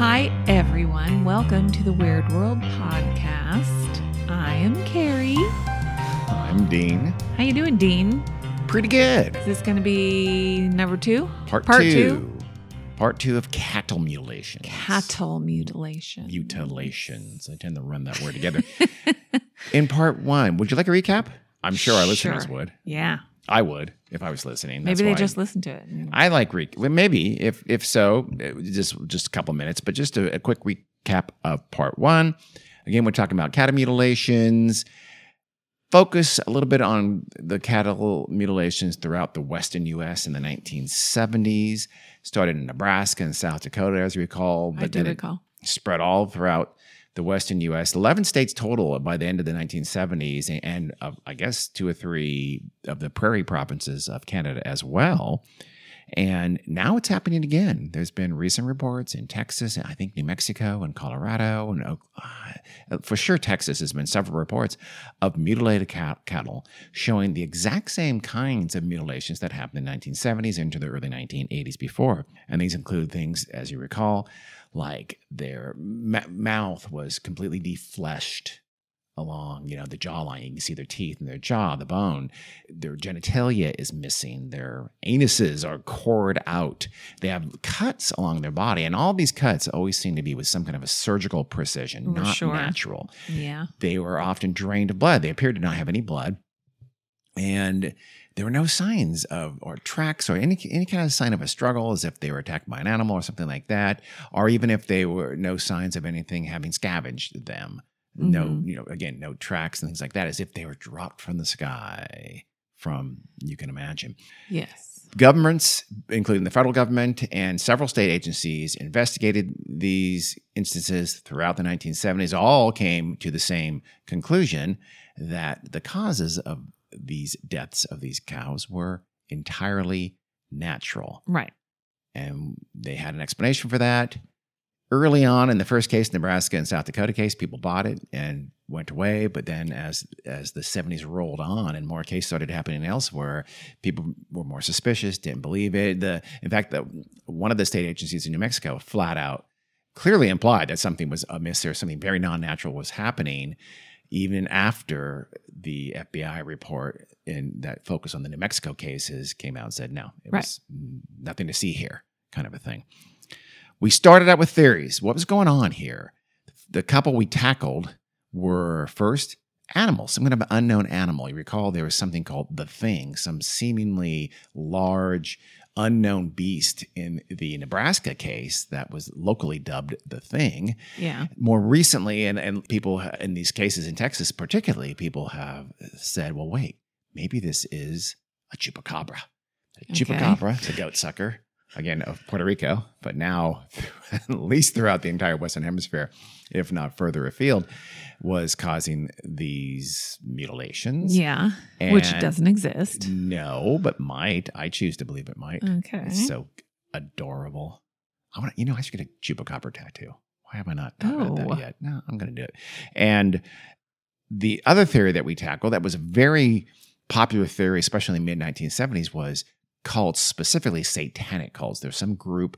Hi, everyone. Welcome to the Weird World podcast. I am Carrie. I'm Dean. How you doing, Dean? Pretty good. Is this going to be number two? Part, Part two. two? Part two of cattle mutilation. Cattle mutilation. Mutilations. I tend to run that word together. In part one, would you like a recap? I'm sure our listeners would. Yeah. I would if I was listening. Maybe they why just listen to it. I like re- well, maybe if if so, just just a couple minutes, but just a, a quick recap of part one. Again, we're talking about cattle mutilations. Focus a little bit on the cattle mutilations throughout the western U.S. in the 1970s. Started in Nebraska and South Dakota, as you recall, I do then recall. spread all throughout the western U.S. Eleven states total by the end of the 1970s, and, uh, I guess two or three of the prairie provinces of Canada as well. And now it's happening again. There's been recent reports in Texas, and I think New Mexico and Colorado, and uh, for sure Texas has been several reports of mutilated cat- cattle showing the exact same kinds of mutilations that happened in the 1970s into the early 1980s before. And these include things, as you recall, like their ma- mouth was completely defleshed along, you know, the jawline. You can see their teeth and their jaw, the bone. Their genitalia is missing. Their anuses are cored out. They have cuts along their body, and all these cuts always seem to be with some kind of a surgical precision, For not sure. natural. Yeah. They were often drained of blood. They appeared to not have any blood, and there were no signs of or tracks or any any kind of sign of a struggle, as if they were attacked by an animal or something like that, or even if they were no signs of anything having scavenged them. No, Mhm. you know, again, no tracks and things like that, as if they were dropped from the sky. From you can imagine. Yes. Governments, including the federal government and several state agencies, investigated these instances throughout the 1970s, all came to the same conclusion that the causes of these deaths of these cows were entirely natural. Right. And they had an explanation for that. Early on in the first case, Nebraska and South Dakota case, people bought it and went away. But then as as the 70s rolled on and more cases started happening elsewhere, people were more suspicious, didn't believe it. The in fact, the one of the state agencies in New Mexico flat out clearly implied that something was amiss there, something very non-natural was happening, even after the FBI report in that focused on the New Mexico cases came out and said, no, it Right. was nothing to see here, kind of a thing. We started out with theories. What was going on here? The couple we tackled were first animals, some kind of unknown animal. You recall there was something called the thing, some seemingly large, unknown beast in the Nebraska case that was locally dubbed the thing. Yeah. More recently, and, and people in these cases in Texas, particularly, people have said, well, wait, maybe this is a chupacabra. A Okay. chupacabra, the goat sucker, again, of Puerto Rico, but now, at least throughout the entire Western Hemisphere, if not further afield, was causing these mutilations. Yeah. Which doesn't exist. No, but might. I choose to believe it might. Okay. It's so adorable. I want to, you know, I should get a chupacabra tattoo. Why have I not thought about Oh. that yet? No, I'm going to do it. And the other theory that we tackled that was a very popular theory, especially in the mid 1970s, was cults, specifically satanic cults. There's some group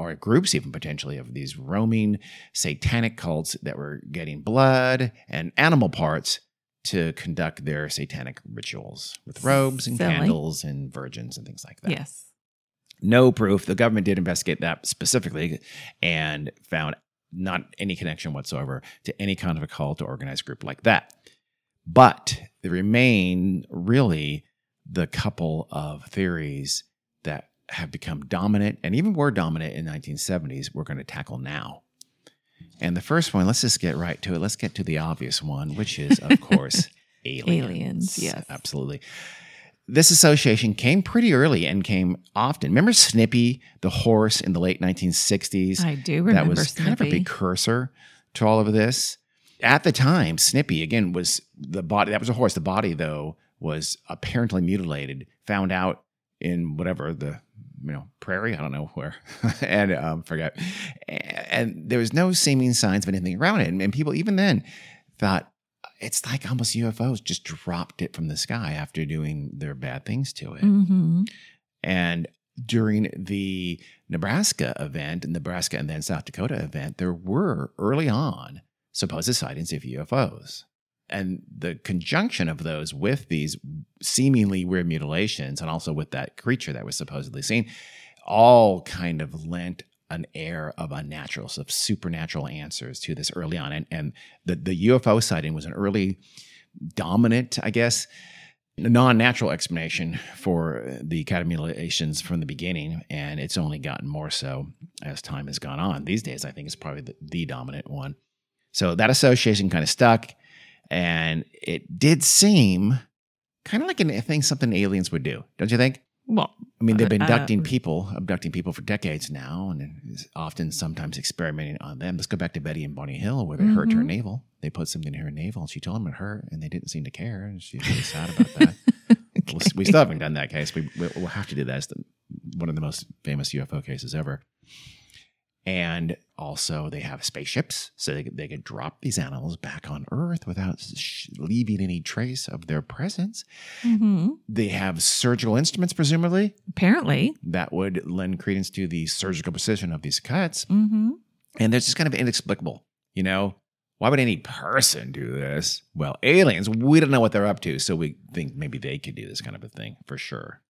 or groups even potentially of these roaming satanic cults that were getting blood and animal parts to conduct their satanic rituals with robes and Silly. candles and virgins and things like that. Yes. No proof. The government did investigate that specifically and found not any connection whatsoever to any kind of a cult or organized group like that. But there remain really the couple of theories have become dominant and even were dominant in 1970s we're going to tackle now. And the first one, let's just get right to it. Let's get to the obvious one, which is, of course, aliens. Aliens, yes. Absolutely. This association came pretty early and came often. Remember Snippy, the horse in the late 1960s? I do remember that was kind of a Snippy. precursor to all of this. At the time, Snippy again was the body. That was a horse. The body, though, was apparently mutilated. Found out in whatever the you know prairie. I don't know where, and um, forget. And there was no seeming signs of anything around it. And, and people even then thought it's like almost UFOs just dropped it from the sky after doing their bad things to it. Mhm. And during the Nebraska event, Nebraska and then South Dakota event, there were early on supposed sightings of UFOs. And the conjunction of those with these seemingly weird mutilations and also with that creature that was supposedly seen, all kind of lent an air of unnaturals, of supernatural answers to this early on. And, and the, the UFO sighting was an early dominant, I guess, non-natural explanation for the mutilations from the beginning, and it's only gotten more so as time has gone on. These days, I think it's probably the, the dominant one. So that association kind of stuck, and it did seem kind of like a thing something aliens would do, don't you think? Well, I mean, they've been Uh, abducting um, people, abducting people for decades now, and often sometimes experimenting on them. Let's go back to Betty and Barney Hill, where they hurt her Mhm. navel. They put something in her navel, and she told them it hurt, and they didn't seem to care, and she's really sad about that. We'll- we still haven't done that case. We, we- we'll have to do that. It's the, one of the most famous UFO cases ever. And also, they have spaceships, so they, could- they could drop these animals back on Earth without sh- leaving any trace of their presence. mhm. They have surgical instruments, presumably, apparently. that would lend credence to the surgical precision of these cuts. hmm And they're just kind of inexplicable. You know, why would any person do this? Well, aliens, we don't know what they're up to. So we think maybe they could do this kind of a thing for sure.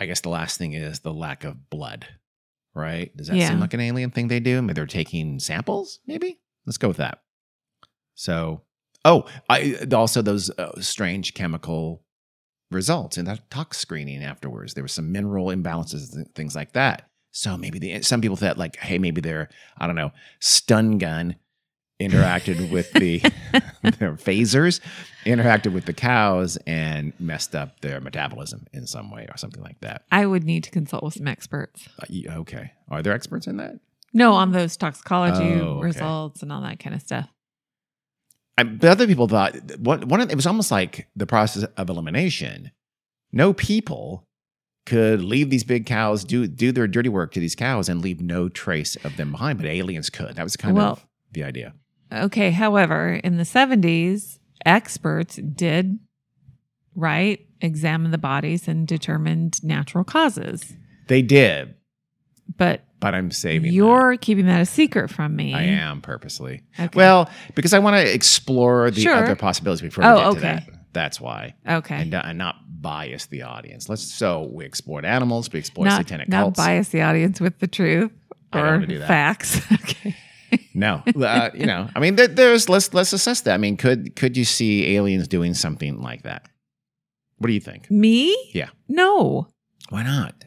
I guess the last thing is the lack of blood, right? Does that Yeah. seem like an alien thing they do? Maybe they're taking samples, maybe? Let's go with that. So, oh, I also those uh, strange chemical results in that tox screening afterwards. There were some mineral imbalances and things like that. So maybe the, some people thought like, hey, maybe they're, I don't know stun gun interacted with the their phasers, interacted with the cows and messed up their metabolism in some way or something like that. I would need to consult with some experts. Uh, okay, are there experts in that? No, on those toxicology Oh, okay. results and all that kind of stuff. I, but other people thought one, one of, it was almost like the process of elimination. No people could leave these big cows do do their dirty work to these cows and leave no trace of them behind, but aliens could. That was kind Well- of the idea. Okay. However, in the 70s, experts did, right, examine the bodies and determined natural causes. They did, But but I'm saving. you're keeping that a secret from me. I am purposely. Okay. Well, because I want to explore the Sure. other possibilities before Oh, we get to okay. that. That's why, okay. and, uh, and not bias the audience. Let's. So we explored animals. We explored not, satanic not cults. bias the audience with the truth or that. facts. okay. No, uh, you know, I mean, there, there's let's let's assess that. I mean, could could you see aliens doing something like that? What do you think? Me? Yeah. No. Why not?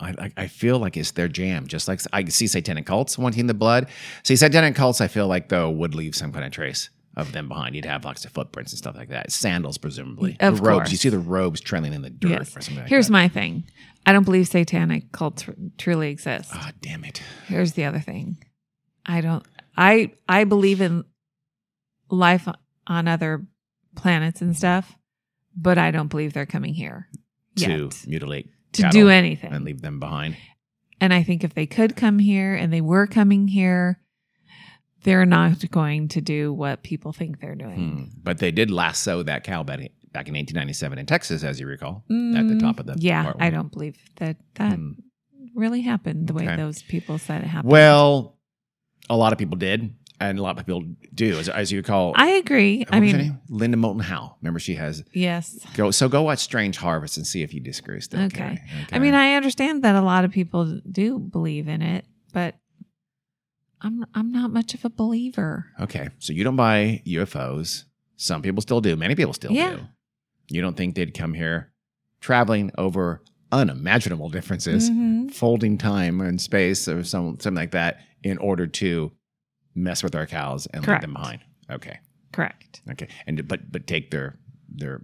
I, I I feel like it's their jam. Just like I see satanic cults wanting the blood. See, satanic cults, I feel like though would leave some kind of trace of them behind. You'd have lots of footprints and stuff like that. Sandals, presumably. Of the robes. course. You see the robes trailing in the dirt Yes. or something like Here's that. my thing. I don't believe satanic cults truly exist. Ah, damn it. Here's the other thing. I don't I I believe in life on other planets and stuff, but I don't believe they're coming here To yet mutilate to do anything. and leave them behind. And I think if they could come here and they were coming here, they're not going to do what people think they're Hmm. doing. But they did lasso that cow back back in 1897 in Texas, as you recall, at the Mm, top of the Yeah, I don't believe that that Hmm. really happened the way Okay. those people said it happened. Well, a lot of people did, and a lot of people do, as, as you recall. I agree. I was mean. Linda Moulton Howe. Remember, she has yes. go. So go watch Strange Harvest and see if you disagree. Still, Okay. Carrie. I mean, I understand that a lot of people do believe in it, but I'm I'm not much of a believer. okay. So you don't buy UFOs. Some people still do. Many people still Yeah. do. You don't think they'd come here traveling over unimaginable differences, Mhm. folding time and space, or some something like that, in order to mess with our cows and Correct. leave them behind. Okay. Correct. Okay. And but but take their their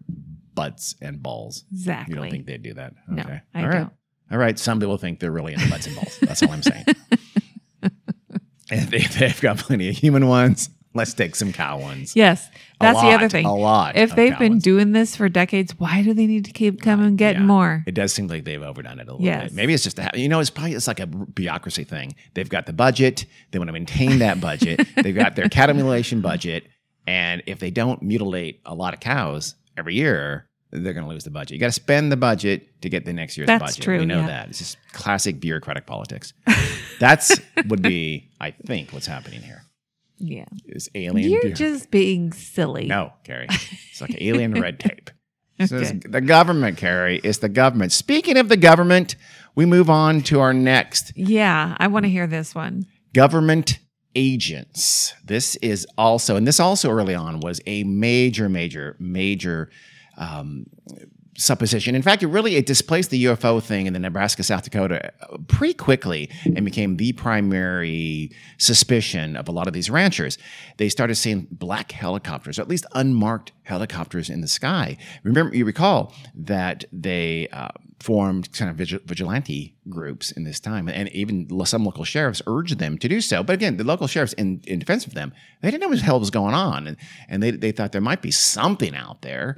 butts and balls. Exactly. You don't think they'd do that? No, Okay. I All right. don't. All right. Some people think they're really into butts and balls. That's all I'm saying. and they, they've got plenty of human ones. Let's take some cow ones. Yes, that's the other thing. A lot. If they've been ones. doing this for decades, why do they need to keep uh, coming and getting Yeah. more? It does seem like they've overdone it a little Yes. bit. Maybe it's just a, you know, it's probably it's like a bureaucracy thing. They've got the budget. They want to maintain that budget. They've got their cattle mutilation budget, and if they don't mutilate a lot of cows every year, they're going to lose the budget. You got to spend the budget to get the next year's That's budget. true, We know yeah. that. It's just classic bureaucratic politics. That's would be, I think, what's happening here. Yeah. It's alien. You're bureau- just being silly. no, Carrie. It's like alien red tape. So it's Okay. the government, Carrie. It's the government. Speaking of the government, we move on to our next Yeah, I want to hear this one. government agents. This is also, and this also early on was a major, major, major um, supposition. In fact, it really it displaced the UFO thing in the Nebraska, South Dakota uh, pretty quickly and became the primary suspicion of a lot of these ranchers. They started seeing black helicopters, or at least unmarked helicopters in the sky. Remember, you recall that they uh, formed kind of vigil- vigilante groups in this time, and even some local sheriffs urged them to do so. But again, the local sheriffs, in, in defense of them, they didn't know what the hell was going on, and, and they, they thought there might be something out there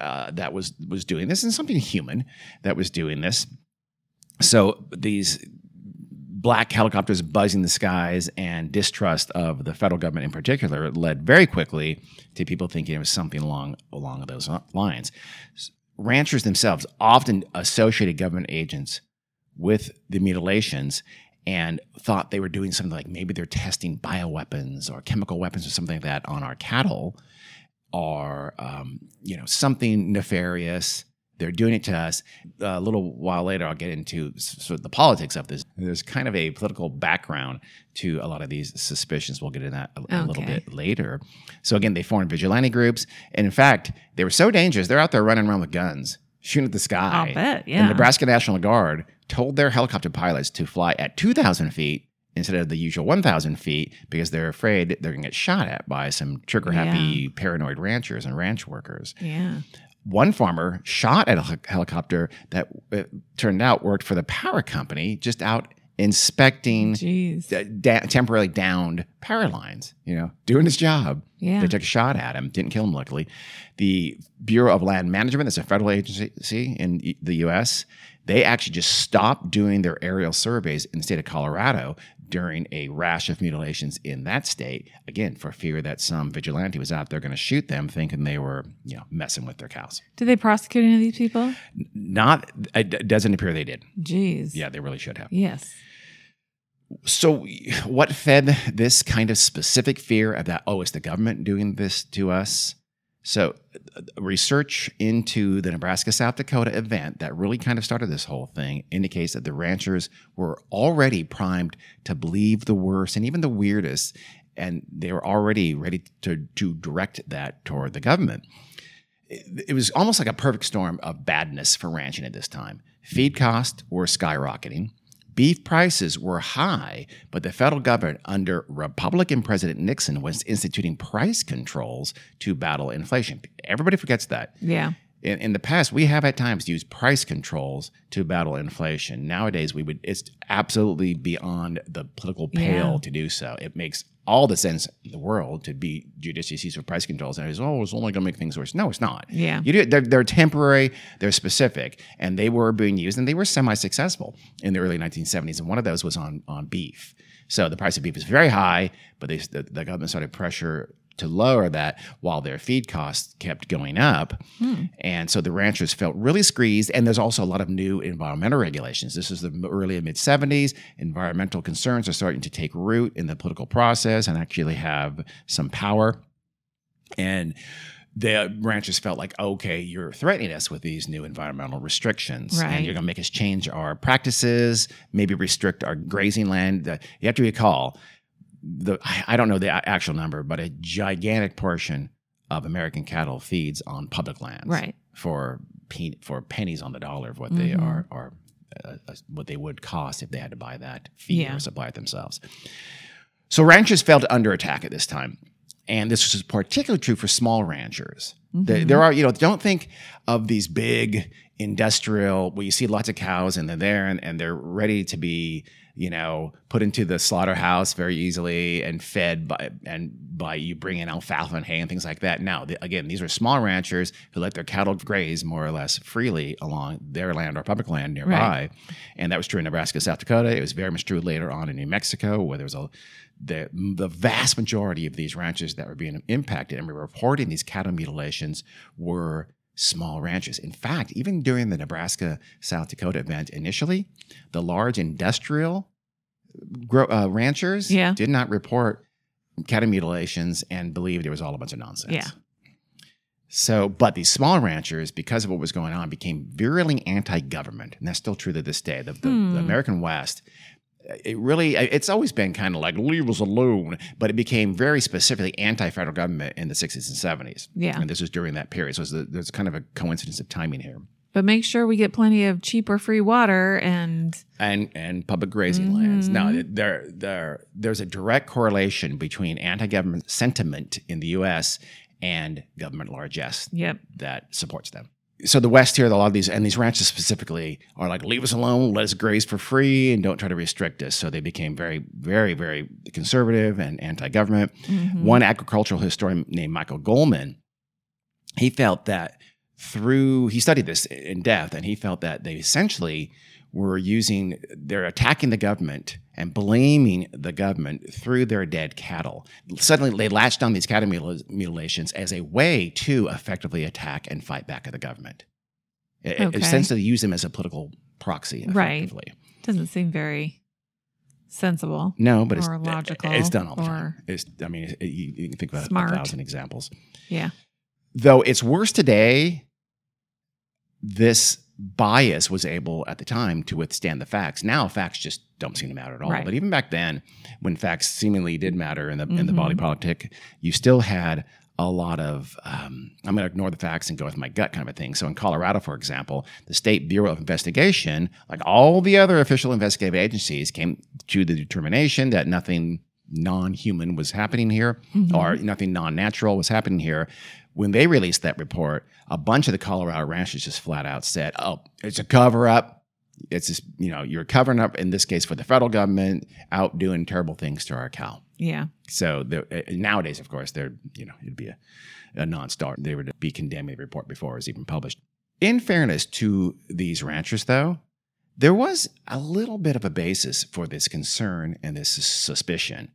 uh, that was was doing this, and something human that was doing this. So these black helicopters buzzing the skies and distrust of the federal government in particular led very quickly to people thinking it was something along along those lines. Ranchers themselves often associated government agents with the mutilations and thought they were doing something like maybe they're testing bioweapons or chemical weapons or something like that on our cattle or um, you know something nefarious. They're doing it to us. a little while later, I'll get into sort of the politics of this. There's kind of a political background to a lot of these suspicions. We'll get into that a, a little bit later. So again, they formed vigilante groups, and in fact, they were so dangerous. They're out there running around with guns, shooting at the sky. I'll bet, The. Nebraska National Guard told their helicopter pilots to fly at 2,000 feet instead of the usual 1,000 feet because they're afraid they're going to get shot at by some trigger happy, paranoid ranchers and ranch workers. Yeah. One farmer shot at a hel- helicopter that uh, turned out worked for the power company just out inspecting da- temporarily downed power lines, you know, doing his job. Yeah. They took a shot at him, didn't kill him, luckily. The Bureau of Land Management, that's a federal agency in the US, they actually just stopped doing their aerial surveys in the state of Colorado during a rash of mutilations in that state, again, for fear that some vigilante was out there going to shoot them, thinking they were, you know, messing with their cows. Did they prosecute any of these people? Not, it doesn't appear they did. Jeez. Yeah, they really should have. Yes. So, what fed this kind of specific fear of that? Oh, it's the government doing this to us. So, research into the Nebraska South Dakota event that really kind of started this whole thing indicates that the ranchers were already primed to believe the worst and even the weirdest, and they were already ready to, to direct that toward the government. It, it was almost like a perfect storm of badness for ranching at this time. Feed costs were skyrocketing. Beef prices were high, but the federal government under Republican President Nixon was instituting price controls to battle inflation. Everybody forgets that. Yeah. In, in the past, we have at times used price controls to battle inflation. Nowadays, we would it's absolutely beyond the political pale Yeah. to do so. It makes all the sense in the world to be judicious use of price controls. And it's oh, it's only going to make things worse. No, it's not. Yeah. You do, they're, they're temporary, they're specific, and they were being used, and they were semi-successful in the early 1970s. And one of those was on on beef. So the price of beef is very high, but they, the, the government started pressure to lower that while their feed costs kept going up. And so the ranchers felt really squeezed. And there's also a lot of new environmental regulations. This is the early and mid 70s. Environmental concerns are starting to take root in the political process and actually have some power. And the ranchers felt like, okay, you're threatening us with these new environmental restrictions, Right. and you're going to make us change our practices, maybe restrict our grazing land. Uh, You have to recall the I don't know the actual number, but a gigantic portion of American cattle feeds on public lands, Right. For pe- for pennies on the dollar of what they Mhm. are are uh, uh, what they would cost if they had to buy that feed Yeah. or supply it themselves. So ranchers felt under attack at this time. And this was particularly true for small ranchers. There, there are, you know, don't think of these big industrial where you see lots of cows and they're there and, and they're ready to be, you know, put into the slaughterhouse very easily and fed by and by you bring in alfalfa and hay and things like that. Now, the, again, these are small ranchers who let their cattle graze more or less freely along their land or public land nearby. And that was true in Nebraska, South Dakota. It was very much true later on in New Mexico, where there was a the, the vast majority of these ranches that were being impacted and we were reporting these cattle mutilations were small ranches. In fact, even during the Nebraska South Dakota event initially, the large industrial gro- uh, ranchers Yeah. did not report cattle mutilations and believed it was all a bunch of nonsense. Yeah. So, but these small ranchers, because of what was going on, became virulently anti-government, and that's still true to this day. The, the, Hmm. the American West, it really, it's always been kind of like leave us alone, but it became very specifically anti-federal government in the 60s and 70s. Yeah. and this was during that period. So there's kind of a coincidence of timing here, But make sure we get plenty of cheap or free water and and and public grazing lands. Mhm. Now, there there there's a direct correlation between anti-government sentiment in the U.S. and government largesse. yep. that supports them. So the West here, a lot of these and these ranches specifically are like, leave us alone, let us graze for free, and don't try to restrict us. So they became very, very, very conservative and anti-government. Mhm. One agricultural historian named Michael Goleman, he felt that through he studied this in depth, and he felt that they essentially were using they're attacking the government and blaming the government through their dead cattle. Suddenly, they latched on these cattle mutil- mutilations as a way to effectively attack and fight back at the government. It, Okay. essentially use them as a political proxy, Right. Doesn't seem very sensible. No, but it's logical, It's done all the time. It's, I mean, it, you, you can think about smart. a thousand examples. Yeah. Though it's worse today, this bias was able at the time to withstand the facts. Now facts just don't seem to matter at all. Right. But even back then, when facts seemingly did matter in the in the Mhm. body politic, you still had a lot of um, I'm going to ignore the facts and go with my gut kind of a thing. So in Colorado, for example, the State Bureau of Investigation, like all the other official investigative agencies, came to the determination that nothing non-human was happening here Mhm. or nothing non-natural was happening here. When they released that report, a bunch of the Colorado ranchers just flat out said, "Oh, it's a cover-up. It's just you know you're covering up in this case for the federal government out doing terrible things to our cow." Yeah. So the, uh, nowadays, of course, they're you know it'd be a, a non-start. They would be condemning the report before it was even published. In fairness to these ranchers, though, there was a little bit of a basis for this concern and this suspicion.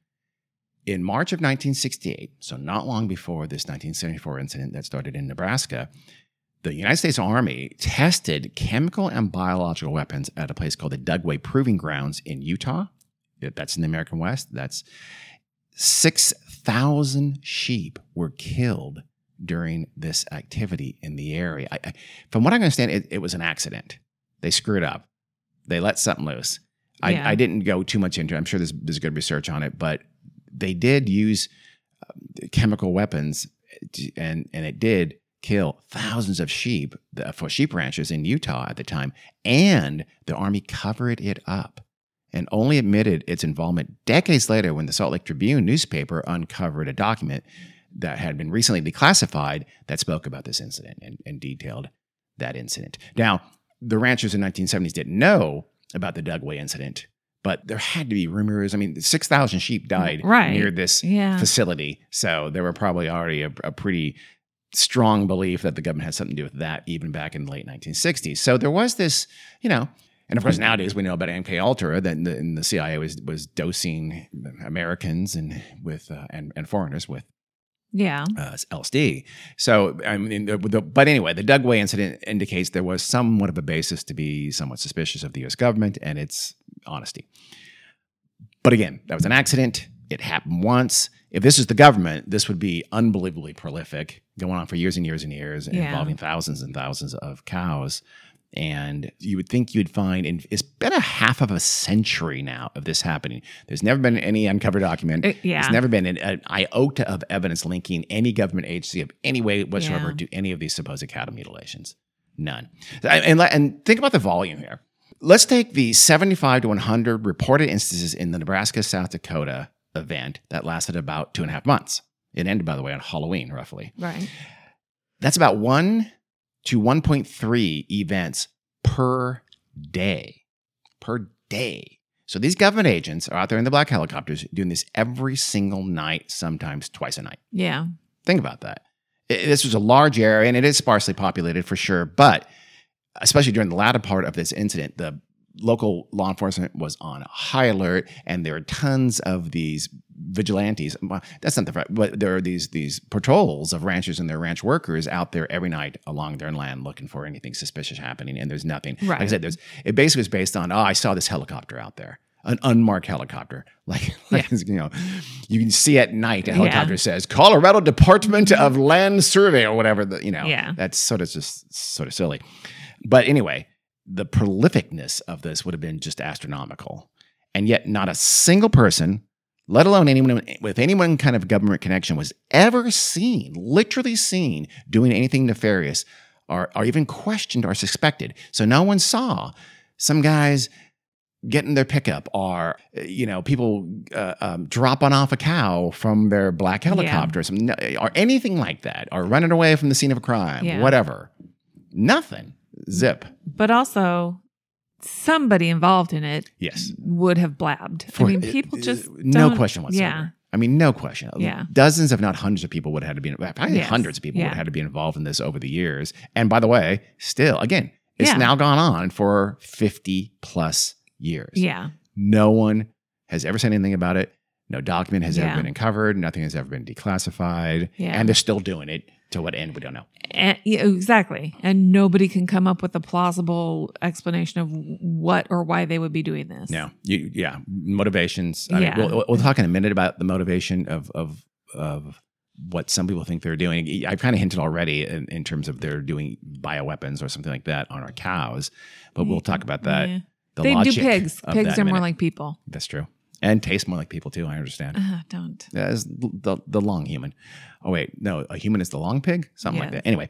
In March of 1968, so not long before this 1974 incident that started in Nebraska, the United States Army tested chemical and biological weapons at a place called the Dugway Proving Grounds in Utah. That's in the American West. That's 6,000 sheep were killed during this activity in the area. I, I, from what I understand, it, it was an accident. They screwed up. They let something loose. I, Yeah. I didn't go too much into it. I'm sure there's, there's good research on it, but they did use uh, chemical weapons and, and it did kill thousands of sheep for sheep ranchers in Utah at the time. And the Army covered it up and only admitted its involvement decades later when the Salt Lake Tribune newspaper uncovered a document that had been recently declassified that spoke about this incident and, and detailed that incident. Now, the ranchers in 1970s didn't know about the Dugway incident, but there had to be rumors. I mean, 6,000 sheep died Right. near this Yeah. facility. So there were probably already a, a pretty strong belief that the government had something to do with that even back in the late 1960s. So there was this, you know, and of course nowadays we know about MK Ultra that the, and the CIA was was dosing Americans and with uh, and and foreigners with Yeah. uh, LSD. So, I mean, the, the, but anyway, the Dugway incident indicates there was somewhat of a basis to be somewhat suspicious of the U.S. government and its honesty. But again, that was an accident. It happened once. If this is the government, this would be unbelievably prolific, going on for years and years and years, Yeah. involving thousands and thousands of cows. And you would think you'd find, and it's been a half of a century now of this happening. There's never been any uncovered document. Uh, yeah. There's never been an, an iota of evidence linking any government agency of any way whatsoever Yeah. to any of these supposed cattle mutilations. None. And, and, and think about the volume here. Let's take the 75 to 100 reported instances in the Nebraska South Dakota event that lasted about two and a half months. It ended, by the way, on Halloween, roughly. Right. That's about one to 1.3 events per day. Per day. So these government agents are out there in the black helicopters doing this every single night, sometimes twice a night. Yeah. Think about that. I- this was a large area and it is sparsely populated for sure, but especially during the latter part of this incident, the local law enforcement was on high alert and there are tons of these vigilantes. Well, That's not the right, but there are these these patrols of ranchers and their ranch workers out there every night along their land looking for anything suspicious happening, and there's nothing. Like I said, there's it basically was based on oh, I saw this helicopter out there. An unmarked helicopter, like, like you know, you can see at night a Yeah. helicopter says Colorado Department of Land Survey or whatever. The, you know, Yeah. that's sort of just sort of silly. But anyway, the prolificness of this would have been just astronomical. And yet, not a single person, let alone anyone with anyone kind of government connection, was ever seen, literally seen, doing anything nefarious or, or even questioned or suspected. So no one saw some guys getting their pickup or you know people uh, um, dropping off a cow from their black helicopter or, some, or anything like that or running away from the scene of a crime Yeah. whatever nothing zip But also, somebody involved in it yes would have blabbed. For- I mean, people uh, just no question whatsoever Yeah, I mean, no question. Yeah. Dozens, if not hundreds of people would have had to be, probably Yes. hundreds of people would have had to be involved in this over the years. And by the way, still, again, it's Yeah. now gone on for 50 plus years. yeah, No one has ever said anything about it. No document has Yeah. ever been uncovered. Nothing has ever been declassified. Yeah. And they're still doing it. To what end, we don't know. And, yeah, exactly. And nobody can come up with a plausible explanation of what or why they would be doing this. No, you, yeah, motivations. I Yeah. mean, we'll, we'll talk in a minute about the motivation of of of what some people think they're doing. I've kind of hinted already in, in terms of they're doing bioweapons or something like that on our cows, but we'll talk about that. Yeah. The They do pigs. Pigs are more like people. that's true, and taste more like people too. I understand. Uh, don't. Yeah, it's the the long human. Oh wait, no, a human is the long pig, something like that. Anyway,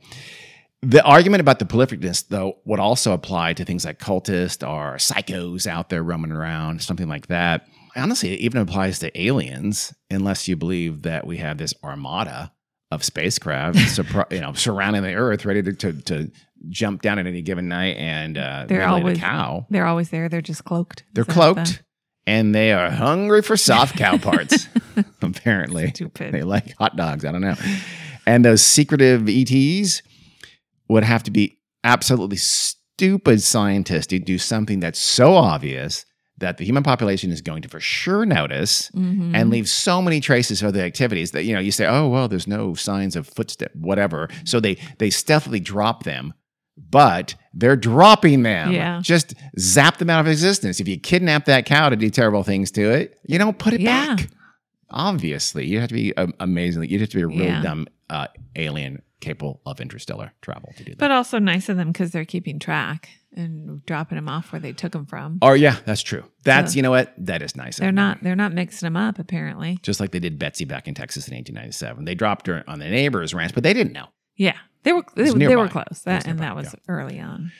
the argument about the prolificness, though, would also apply to things like cultists or psychos out there roaming around, something like that. Honestly, it even applies to aliens, unless you believe that we have this armada of spacecraft, you know, surrounding the Earth, ready to, to to jump down at any given night and uh, They're always- a cow. They're always there. They're just cloaked. They're cloaked. the- And they are hungry for soft cow parts, apparently. Stupid. They like hot dogs. I don't know. And those secretive ETs would have to be absolutely stupid scientists to do something that's so obvious that the human population is going to for sure notice Mhm. and leave so many traces of the activities that you know you say oh well there's no signs of footstep whatever so they they stealthily drop them but they're dropping them Yeah. just zap them out of existence if you kidnap that cow to do terrible things to it you don't put it Yeah. back obviously you have to be um, amazingly you'd have to be a really Yeah. dumb uh, alien capable of interstellar travel to do that But also nice of them because they're keeping track and dropping them off where they took them from. oh yeah that's true that's So- you know what that is nice They're them. not. They're not mixing them up. Apparently. just like they did betsy back in texas in 1897 they dropped her on the neighbor's ranch but they didn't know Yeah, they were. They, they were close. That and nearby, that was yeah. early on.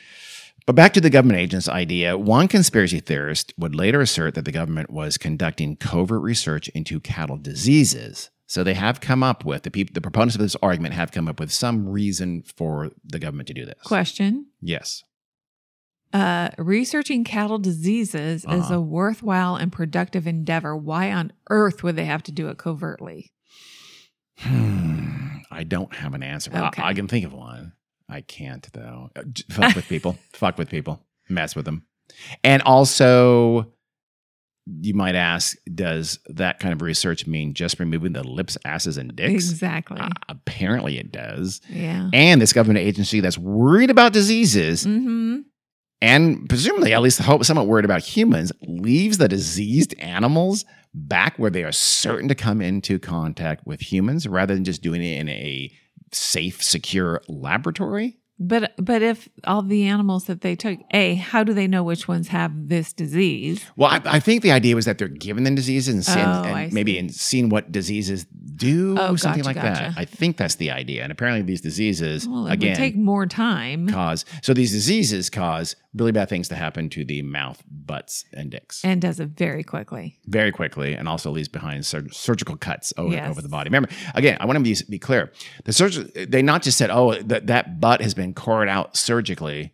But back to the government agent's idea, one conspiracy theorist would later assert that the government was conducting covert research into cattle diseases. So they have come up with the people, the proponents of this argument have come up with some reason for the government to do this. Question. Yes. Uh, researching cattle diseases is Uh-huh. a worthwhile and productive endeavor. Why on earth would they have to do it covertly? Hmm, I don't have an answer. I- Okay. I, can think of one. I can't though. Uh, Fuck with people. Fuck with people. Mess with them. And also, you might ask, does that kind of research mean just removing the lips, asses, and dicks? Exactly. Uh, apparently, it does. yeah. And this government agency that's worried about diseases Mm-hmm. and presumably at least hope somewhat worried about humans leaves the diseased animals back where they are certain to come into contact with humans rather than just doing it in a safe, secure laboratory. But but if all the animals that they took, a how do they know which ones have this disease? Well, I, I think the idea was that they're giving them diseases and, seeing, Oh, and maybe in seeing what diseases do, Oh, something gotcha, like that. I think that's the idea. And apparently, these diseases Well, again take more time cause so these diseases cause really bad things to happen to the mouth, butts, and dicks. and does it very quickly. very quickly and also leaves behind sur- surgical cuts over, Yes. over the body. Remember, again, I want to be, be clear. The surgeon, they not just said, oh, that, that butt has been cored out surgically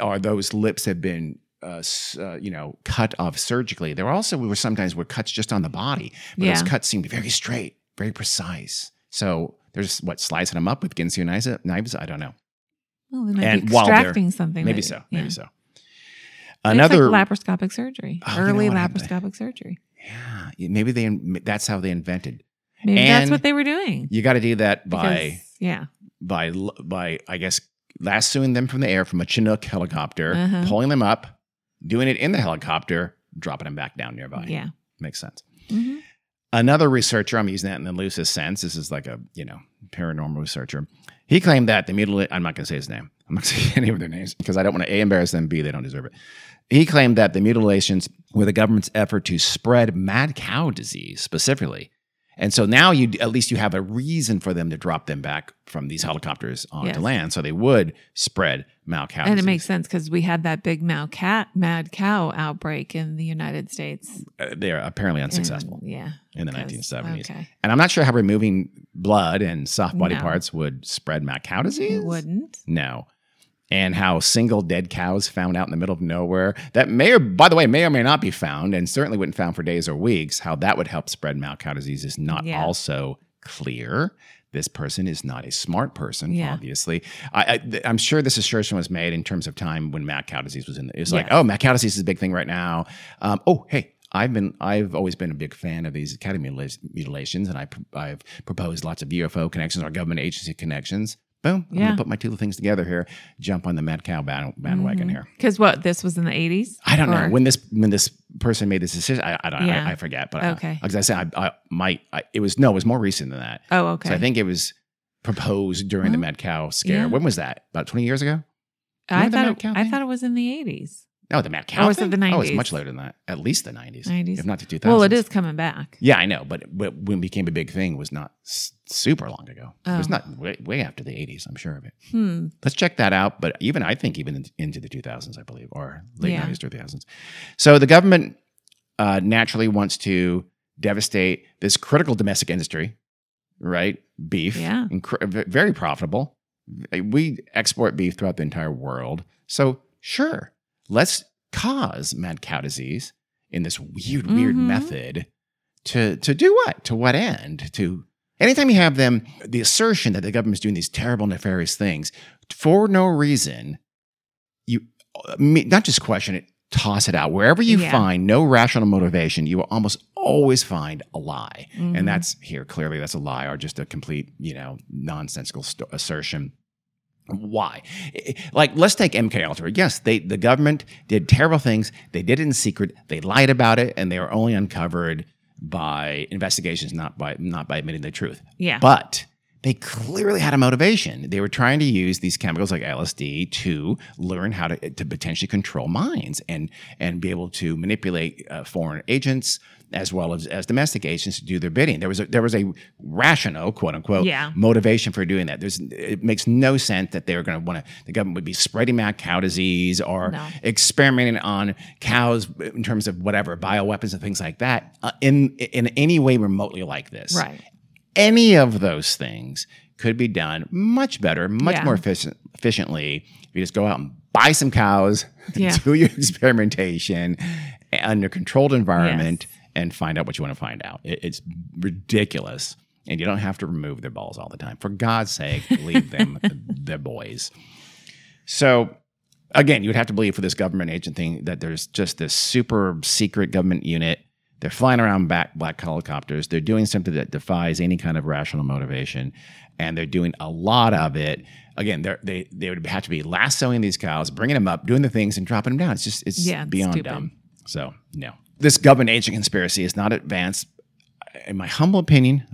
or those lips have been, uh, uh, you know, cut off surgically. There also were sometimes were cuts just on the body, but those cuts seemed very straight, very precise. So there's what, slicing them up with Ginsu knives? I don't know. They might And be while extracting something. Maybe so. yeah. Maybe so. Another, like laparoscopic surgery, Oh, you know early laparoscopic surgery. yeah, maybe they that's how they invented. Maybe that's what they were doing. You got to do that by Because- yeah, by by I guess lassoing them from the air from a Chinook helicopter, Uh-huh. pulling them up, doing it in the helicopter, dropping them back down nearby. yeah. makes sense. Mhm. Another researcher, I'm using that in the loosest sense. This is like a you know paranormal researcher. He claimed that the mutilate. I'm not going to say his name. I'm not going to say any of their names because I don't want to a embarrass them. B they don't deserve it. He claimed that the mutilations were the government's effort to spread mad cow disease specifically. And so now you at least you have a reason for them to drop them back from these helicopters onto Yes. land, so they would spread mad cow. And it makes sense because we had that big mad cat, mad cow outbreak in the United States. Uh, they are apparently unsuccessful And, yeah. in the because- 1970s. Okay. And I'm not sure how removing blood and soft body No. parts would spread mad cow disease. It wouldn't. No. And how single dead cows found out in the middle of nowhere that may or by the way may or may not be found and certainly wouldn't found for days or weeks. How that would help spread mad cow disease is not Yeah. also clear. This person is not a smart person, Yeah. obviously. I, I'm sure this assertion was made in terms of time when mad cow disease was in. It was like, oh, mad cow disease is a big thing right now. Um, oh, hey, I've been I've always been a big fan of these academy mutilations, and I pr- I've proposed lots of UFO connections or government agency connections. Boom! I'm Yeah. gonna put my two things together here. Jump on the mad cow band- bandwagon here. Because what? This was in the 80s? I don't know Mm-hmm. When this when this person made this decision. I, I don't. Yeah. I, I forget. But Okay. uh, as I said, I, I might. It was no. It was more recent than that. Oh, okay. So I think it was proposed during the Well, mad cow scare. yeah. When was that? About twenty years ago? I Remember the thought, it, I thought it was in the 80s. No, the mad cow. was it the Oh, it's much later than that. At least the nineties, 90s. if not the two thousands. Well, it is coming back. Yeah, I know, but, but when it became a big thing was not s- super long ago. It was Oh. not way, way after the 80s, I'm sure of it. Hmm. Let's check that out. But even I think even in, into the 2000s, I believe, or late Yeah. 90s, 2000s. So the government uh, naturally wants to devastate this critical domestic industry, right? Beef, Yeah. v- very profitable. We export beef throughout the entire world. So sure, let's cause mad cow disease in this weird, weird Mhm. method to to do what? To what end? To anytime you have them, the assertion that the government's doing these terrible, nefarious things for no reason, you uh, not just question it, toss it out. Wherever you Yeah. find no rational motivation, you will almost always find a lie, Mhm. and that's here clearly that's a lie or just a complete you know nonsensical st- assertion. Why? Like, let's take MK Ultra. Yes, they the government did terrible things. They did it in secret. They lied about it, and they were only uncovered by investigations, not by not by admitting the truth. Yeah. But they clearly had a motivation. They were trying to use these chemicals like LSD to learn how to, to potentially control minds and and be able to manipulate uh, foreign agents as well as, as domestic agents to do their bidding. There was a, there was a rational quote unquote Yeah. motivation for doing that. There's it makes no sense that they were going to want to the government would be spreading mad cow disease or No. experimenting on cows in terms of whatever bioweapons and things like that uh, in in any way remotely like this right. any of those things could be done much better, much Yeah. more efficient, efficiently if you just go out and buy some cows, Yeah. do your experimentation under controlled environment, and find out what you want to find out. It- it's ridiculous. And you don't have to remove their balls all the time. For God's sake, leave them, their boys. So, again, you would have to believe for this government agent thing that there's just this super secret government unit. They're flying around back black helicopters. They're doing something that defies any kind of rational motivation, and they're doing a lot of it. Again, they're, they they would have to be lassoing these cows, bringing them up, doing the things, and dropping them down. It's just it's Yeah, beyond stupid. dumb. So no, this government agent conspiracy is not advanced in my humble opinion,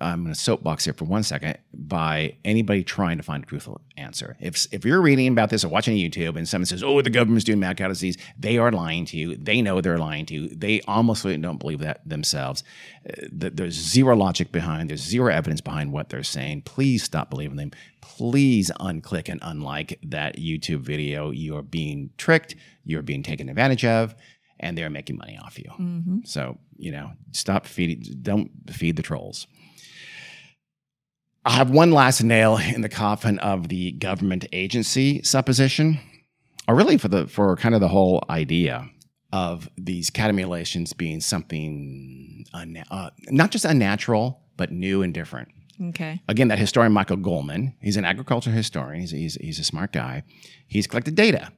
I'm going to soapbox here for one second by anybody trying to find a truthful answer. If if you're reading about this or watching YouTube and someone says, "Oh, the government's doing mad cow disease," they are lying to you. They know they're lying to you. They almost don't believe that themselves. Uh, there's zero logic behind. There's zero evidence behind what they're saying. Please stop believing them. Please unclick and unlike that YouTube video. You are being tricked. You are being taken advantage of and they're making money off you. Mm-hmm. So, you know, stop feeding, don't feed the trolls. I have one last nail in the coffin of the government agency supposition, or really for the for kind of the whole idea of these catamulations being something uh, not just unnatural, but new and different Okay. again, that historian Michael Goleman, he's an agriculture historian. He's, he's, he's a smart guy. He's collected data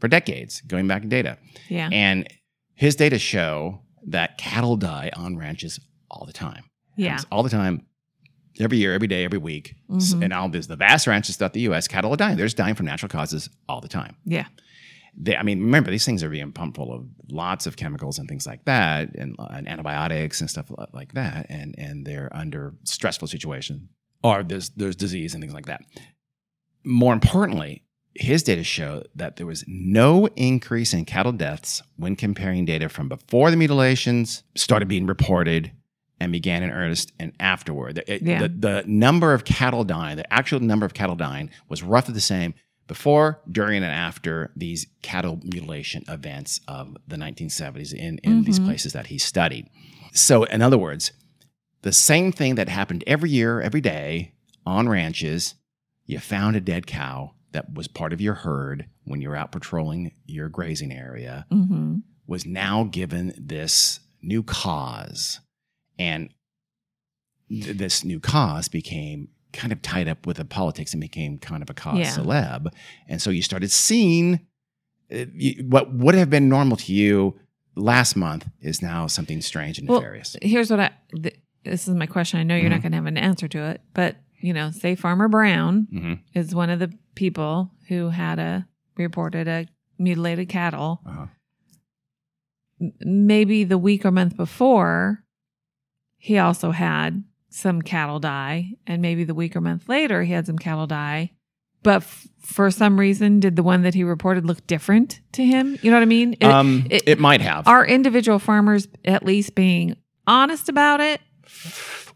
for decades, going back in data. Yeah. And his data show that cattle die on ranches all the time. yeah. All the time, every year, every day, every week. Mhm. And all this, the vast ranches throughout the U.S., cattle are dying. They're just dying from natural causes all the time. Yeah. They, I mean, remember these things are being pumped full of lots of chemicals and things like that, and, and antibiotics and stuff like that, and and they're under stressful situation, or there's there's disease and things like that. More importantly, his data show that there was no increase in cattle deaths when comparing data from before the mutilations started being reported and began in earnest and afterward. The, it- Yeah. the, the number of cattle dying, the actual number of cattle dying was roughly the same before, during, and after these cattle mutilation events of the 1970s in, in these Mhm. places that he studied. So, in other words, the same thing that happened every year, every day on ranches, you found a dead cow that was part of your herd when you were out patrolling your grazing area Mm-hmm. was now given this new cause. And th- this new cause became kind of tied up with the politics and became kind of a cause Yeah. celeb. And so you started seeing uh, you- what would have been normal to you last month is now something strange and Well, nefarious. Here's what I. Th- this is my question. I know you're not Mhm. going to have an answer to it, but you know, say Farmer Brown hmm is one of the people who had a reported a mutilated cattle. Uh-huh. M- Maybe the week or month before, he also had some cattle die, and maybe the week or month later, he had some cattle die. But f- for some reason, did the one that he reported look different to him? You know what I mean? It- um, it, it- might have. are individual farmers at least being honest about it?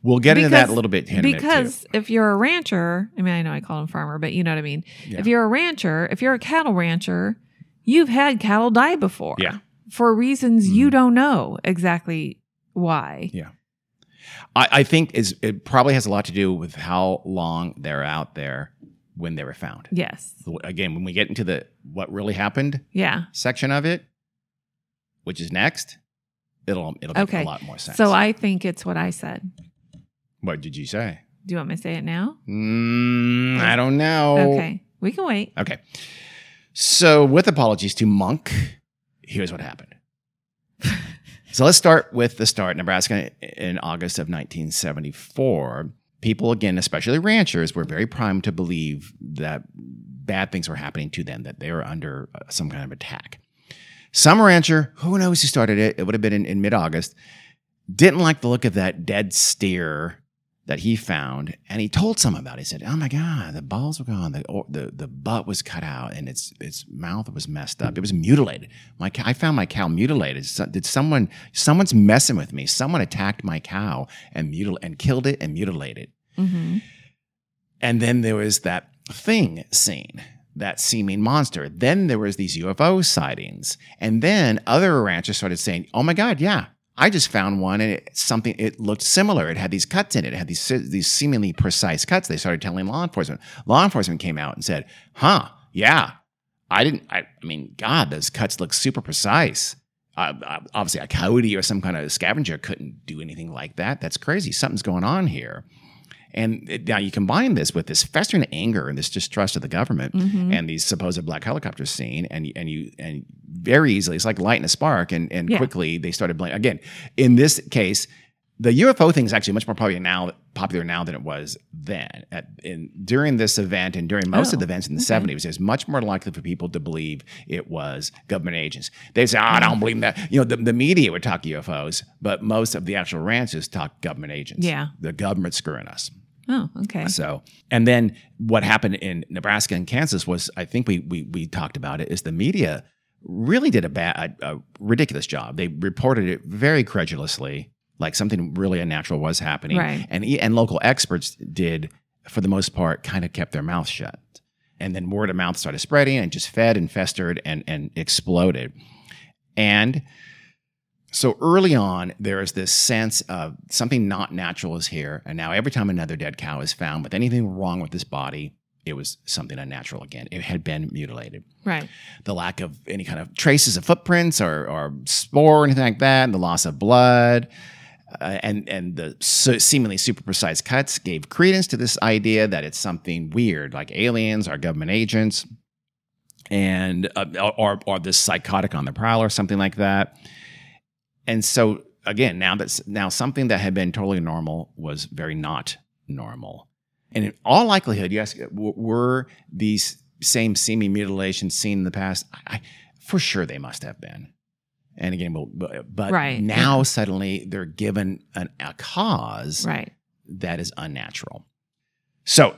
We'll get into that a little bit because if you're a rancher, I mean, I know I call him farmer, but you know what I mean. Yeah. If you're a rancher, if you're a cattle rancher, you've had cattle die before. Yeah. For reasons you Mhm. don't know exactly why. I, I think is it probably has a lot to do with how long they're out there when they were found. Yes. Again, when we get into the what really happened Yeah. section of it, which is next, it'll it'll make Okay. a lot more sense. So I think it's what I said. What did you say? Do you want me to say it now? Mm, I don't know. Okay. We can wait. Okay. So, with apologies to Monk, here's what happened. so, let's start with the start. Nebraska in August of 1974. People, again, especially ranchers, were very primed to believe that bad things were happening to them, that they were under uh, some kind of attack. Some rancher, who knows who started it, it would have been in, in mid August, didn't like the look of that dead steer that he found, and he told someone about it. He said, "Oh my God, the balls were gone, the or, the the butt was cut out, and its its mouth was messed up. It was mutilated. My cow, I found my cow mutilated. So, did someone someone's messing with me? Someone attacked my cow and mutil and killed it and mutilated." hmm And then there was that thing seen, that seeming monster. Then there was these UFO sightings, and then other ranchers started saying, "Oh my God, yeah." I just found one, and it, something it looked similar. It had these cuts in it. It had these these seemingly precise cuts. They started telling law enforcement. Law enforcement came out and said, "Huh, yeah, I didn't. I, I mean, God, those cuts look super precise. Uh, obviously, a coyote or some kind of scavenger couldn't do anything like that. That's crazy. Something's going on here." And it, now you combine this with this festering anger and this distrust of the government hmm and these supposed black helicopters seen, and and you and very easily it's like lighting a spark, and and Yeah. quickly they started blaming. Again, in this case, the UFO thing is actually much more popular now popular now than it was then. At, in during this event and during most of Oh, the events in the okay. seventies, it's much more likely for people to believe it was government agents. They say, "Oh, I don't believe that." You know, the, the media would talk UFOs, but most of the actual ranches talk government agents. Yeah. the government's screwing us. Oh, okay. So, and then what happened in Nebraska and Kansas was, I think we we we talked about it, is the media really did a bad, a, a ridiculous job. They reported it very credulously, like something really unnatural was happening, Right. and and local experts did, for the most part, kind of kept their mouth shut. And then word of mouth started spreading and just fed and festered and and exploded. And so early on, there is this sense of something not natural is here. And now every time another dead cow is found with anything wrong with this body, it was something unnatural again. It had been mutilated. Right. The lack of any kind of traces of footprints or, or spoor or anything like that, and the loss of blood, uh, and and the so seemingly super precise cuts gave credence to this idea that it's something weird, like aliens or government agents. and uh, or or this psychotic on the prowl or something like that. And so again, now that's now something that had been totally normal was very not normal. And in all likelihood, yes, were these same seeming mutilations seen in the past? I, for sure, they must have been. And again, but, but right. now suddenly they're given an, a cause right. that is unnatural. So,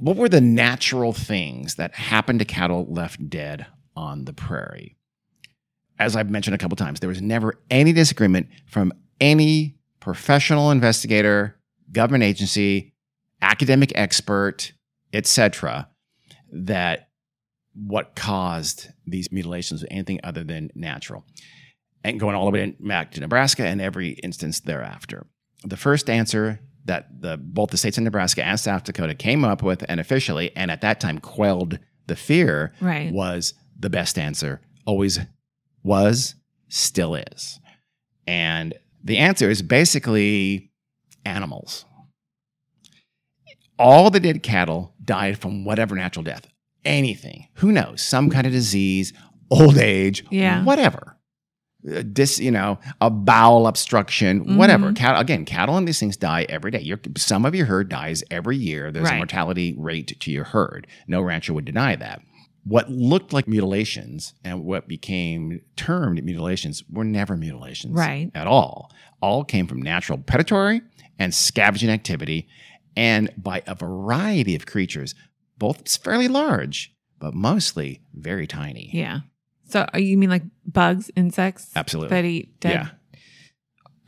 what were the natural things that happened to cattle left dead on the prairie? As I've mentioned a couple times, there was never any disagreement from any professional investigator, government agency, academic expert, etc., that what caused these mutilations was anything other than natural. And going all the way back to Nebraska and every instance thereafter. The first answer that the, both the states of Nebraska and South Dakota came up with and officially, and at that time quelled the fear, right. was the best answer. Always was, still is. And the answer is basically animals. All the dead cattle died from whatever natural death, anything. Who knows? Some kind of disease, old age, yeah. whatever. Uh, dis, you know, a bowel obstruction, mm-hmm. whatever. Cattle, again, cattle and these things die every day. Your, some of your herd dies every year. There's right. a mortality rate to your herd. No rancher would deny that. What looked like mutilations and what became termed mutilations were never mutilations right. at all. All came from natural predatory and scavenging activity and by a variety of creatures, both fairly large, but mostly very tiny. Yeah. So uh, you mean like bugs, insects? Absolutely. That eat dead?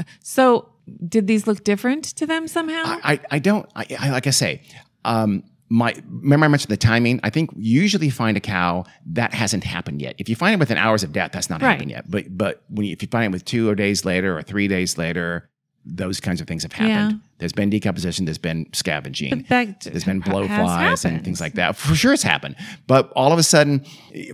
Yeah. So did these look different to them somehow? I, I, I don't, I, I, like I say, um, my remember I mentioned the timing. I think usually find a cow that hasn't happened yet. If you find it within hours of death, that's not right. happened yet. But but when you, if you find it with two or days later or three days later, those kinds of things have happened. Yeah. There's been decomposition, there's been scavenging, there's been blowflies and things like that. For sure, it's happened. But all of a sudden,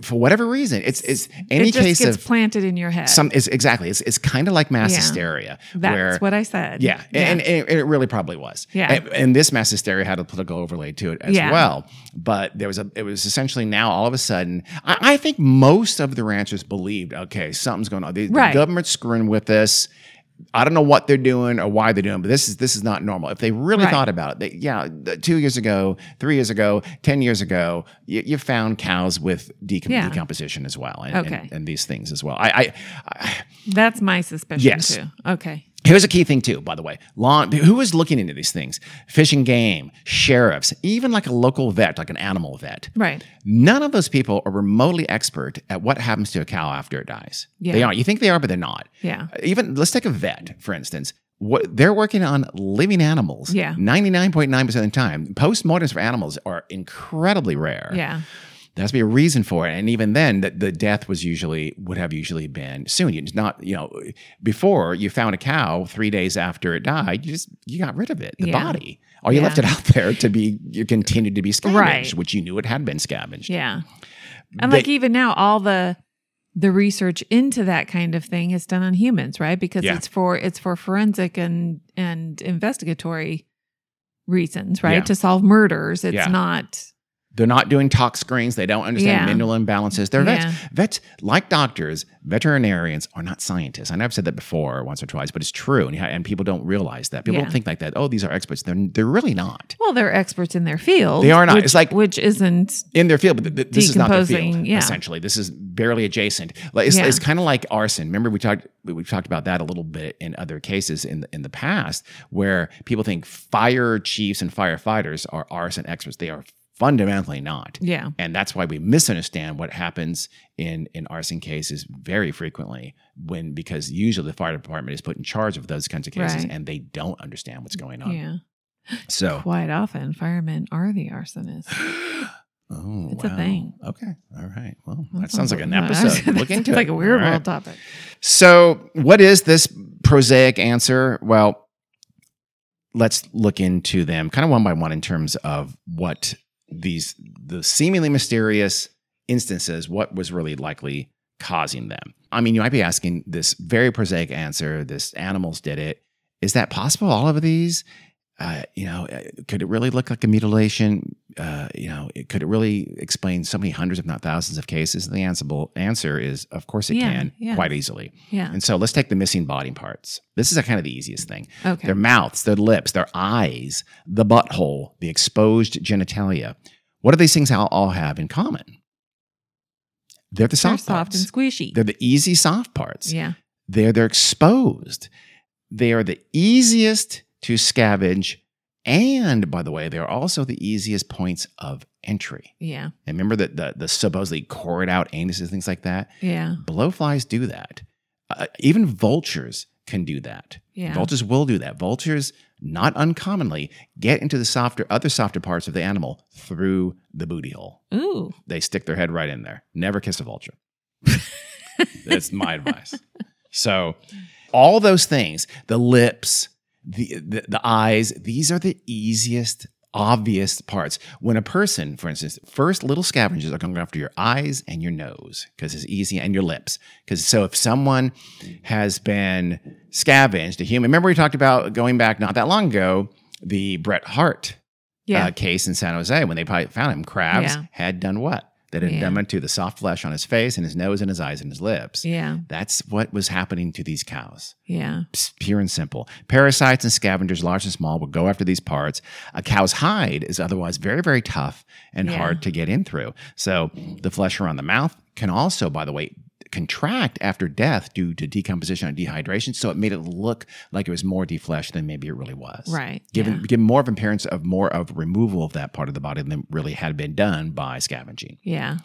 for whatever reason, it's it's any it case gets of planted in your head. Some is exactly. It's it's kind of like mass Yeah. hysteria. That's where, what I said. yeah, And, and it really probably was. Yeah. And, and this mass hysteria had a political overlay to it as Yeah. well. But there was a, it was essentially now all of a sudden, I, I think most of the ranchers believed, okay, something's going on. The, the government's screwing with this. I don't know what they're doing or why they're doing, but this is this is not normal. If they really Right. thought about it, they, yeah, two years ago, three years ago, ten years ago, you, you found cows with decom- Yeah. decomposition as well, and, and- and, these things as well. I, I, I That's my suspicion Yes. too. Okay. Here's a key thing too, by the way. Law, who is looking into these things? Fish and game, sheriffs, even like a local vet, like an animal vet. Right. None of those people are remotely expert at what happens to a cow after it dies. Yeah. They aren't. You think they are, but they're not. Yeah. Even let's take a vet, for instance. What they're working on living animals. Yeah. 99.9% of the time. Postmortems for animals are incredibly rare. Yeah. There has to be a reason for it. And even then, the, the death was usually, would have usually been soon. It's not, you know, before you found a cow three days after it died, you just, you got rid of it, the Yeah. body. Or you Yeah. left it out there to be, you continued to be scavenged, Right. which you knew it had been scavenged. Yeah. And They- like even now, all the the research into that kind of thing is done on humans, right? Because Yeah. it's for it's for forensic and and investigatory reasons, right? To solve murders. It's not They're not doing tox screens. They don't understand Yeah. mineral imbalances. They're Yeah. vets. Vets, like doctors, veterinarians are not scientists. I know I've said that before once or twice, but it's true. And, and people don't realize that. People Yeah. don't think like that. Oh, these are experts. They're, they're really not. well, they're experts in their field. They are not. Which, It's like- which isn't in their field, but th- th- this is not their field. Yeah. Essentially, this is barely adjacent. Like it's, it's kind of like arson. Remember, we talked we- we've talked about that a little bit in other cases in the, in the past, where people think fire chiefs and firefighters are arson experts. They are fundamentally not. yeah. And that's why we misunderstand what happens in in arson cases very frequently when because usually the fire department is put in charge of those kinds of cases Right. and they don't understand what's going on. Yeah. So Quite often firemen are the arsonists. Oh, It's a thing. Okay. All right. Well, that, That sounds like an episode. Look into it's it. like a weird right. world topic. So, what is this prosaic answer? Well, let's look into them kind of one by one in terms of what these the seemingly mysterious instances, what was really likely causing them. I mean, you might be asking this very prosaic answer, this animals did it. Is that possible? All of these? Uh, you know, uh, could it really look like a mutilation? Uh, you know, it, could it really explain so many hundreds, if not thousands, of cases? And the answerable answer is, of course, it Yeah, can yeah. quite easily. Yeah. And so let's take the missing body parts. This is a kind of the easiest thing. Okay. Their mouths, their lips, their eyes, the butthole, the exposed genitalia. What do these things all, all have in common? They're the soft, parts. They're soft soft parts. and squishy. They're the easy soft parts. yeah. They're they're exposed. They are the easiest to scavenge, and by the way, they are also the easiest points of entry. Yeah. And remember that the the supposedly cored out anuses, things like that. Yeah. Blowflies do that. Uh, even vultures can do that. Yeah. Vultures will do that. Vultures, not uncommonly, get into the softer, other softer parts of the animal through the booty hole. Ooh. They stick their head right in there. Never kiss a vulture. That's my advice. So, all those things, the lips, the, the the eyes, these are the easiest obvious parts. When a person, for instance, first little scavengers are going after your eyes and your nose because it's easy and your lips. Because so if someone has been scavenged, a human, remember we talked about going back not that long ago, the Brooke Hart Yeah. uh, case in San Jose when they probably found him. Crabs Yeah. had done what? That had Yeah. done it to the soft flesh on his face and his nose and his eyes and his lips. yeah. That's what was happening to these cows. Yeah. Pure and simple. Parasites and scavengers, large and small, will go after these parts. A cow's hide is otherwise very, very tough and Yeah. hard to get in through. So the flesh around the mouth can also, by the way, contract after death due to decomposition and dehydration. So it made it look like it was more defleshed than maybe it really was. Right. Given, Yeah. given more of an appearance of more of removal of that part of the body than really had been done by scavenging. Yeah.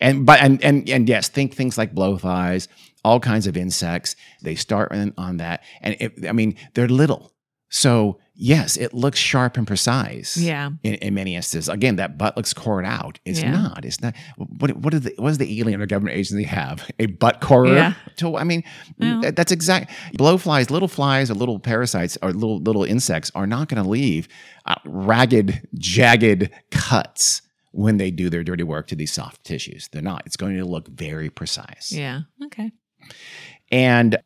And but and and and yes, think things like blowflies, all kinds of insects. They start on, on that, and it, I mean they're little, so yes, it looks sharp and precise. Yeah. In, in many instances, again, that butt looks cored out. It's Yeah. not. It's not. What what, is the, what does the alien or government agency have? A butt corer? Yeah. So I mean, Well. that- that's exact. Blowflies, little flies, or little parasites, or little little insects are not going to leave uh, ragged, jagged cuts when they do their dirty work to these soft tissues. They're not. It's going to look very precise. Yeah. Okay. And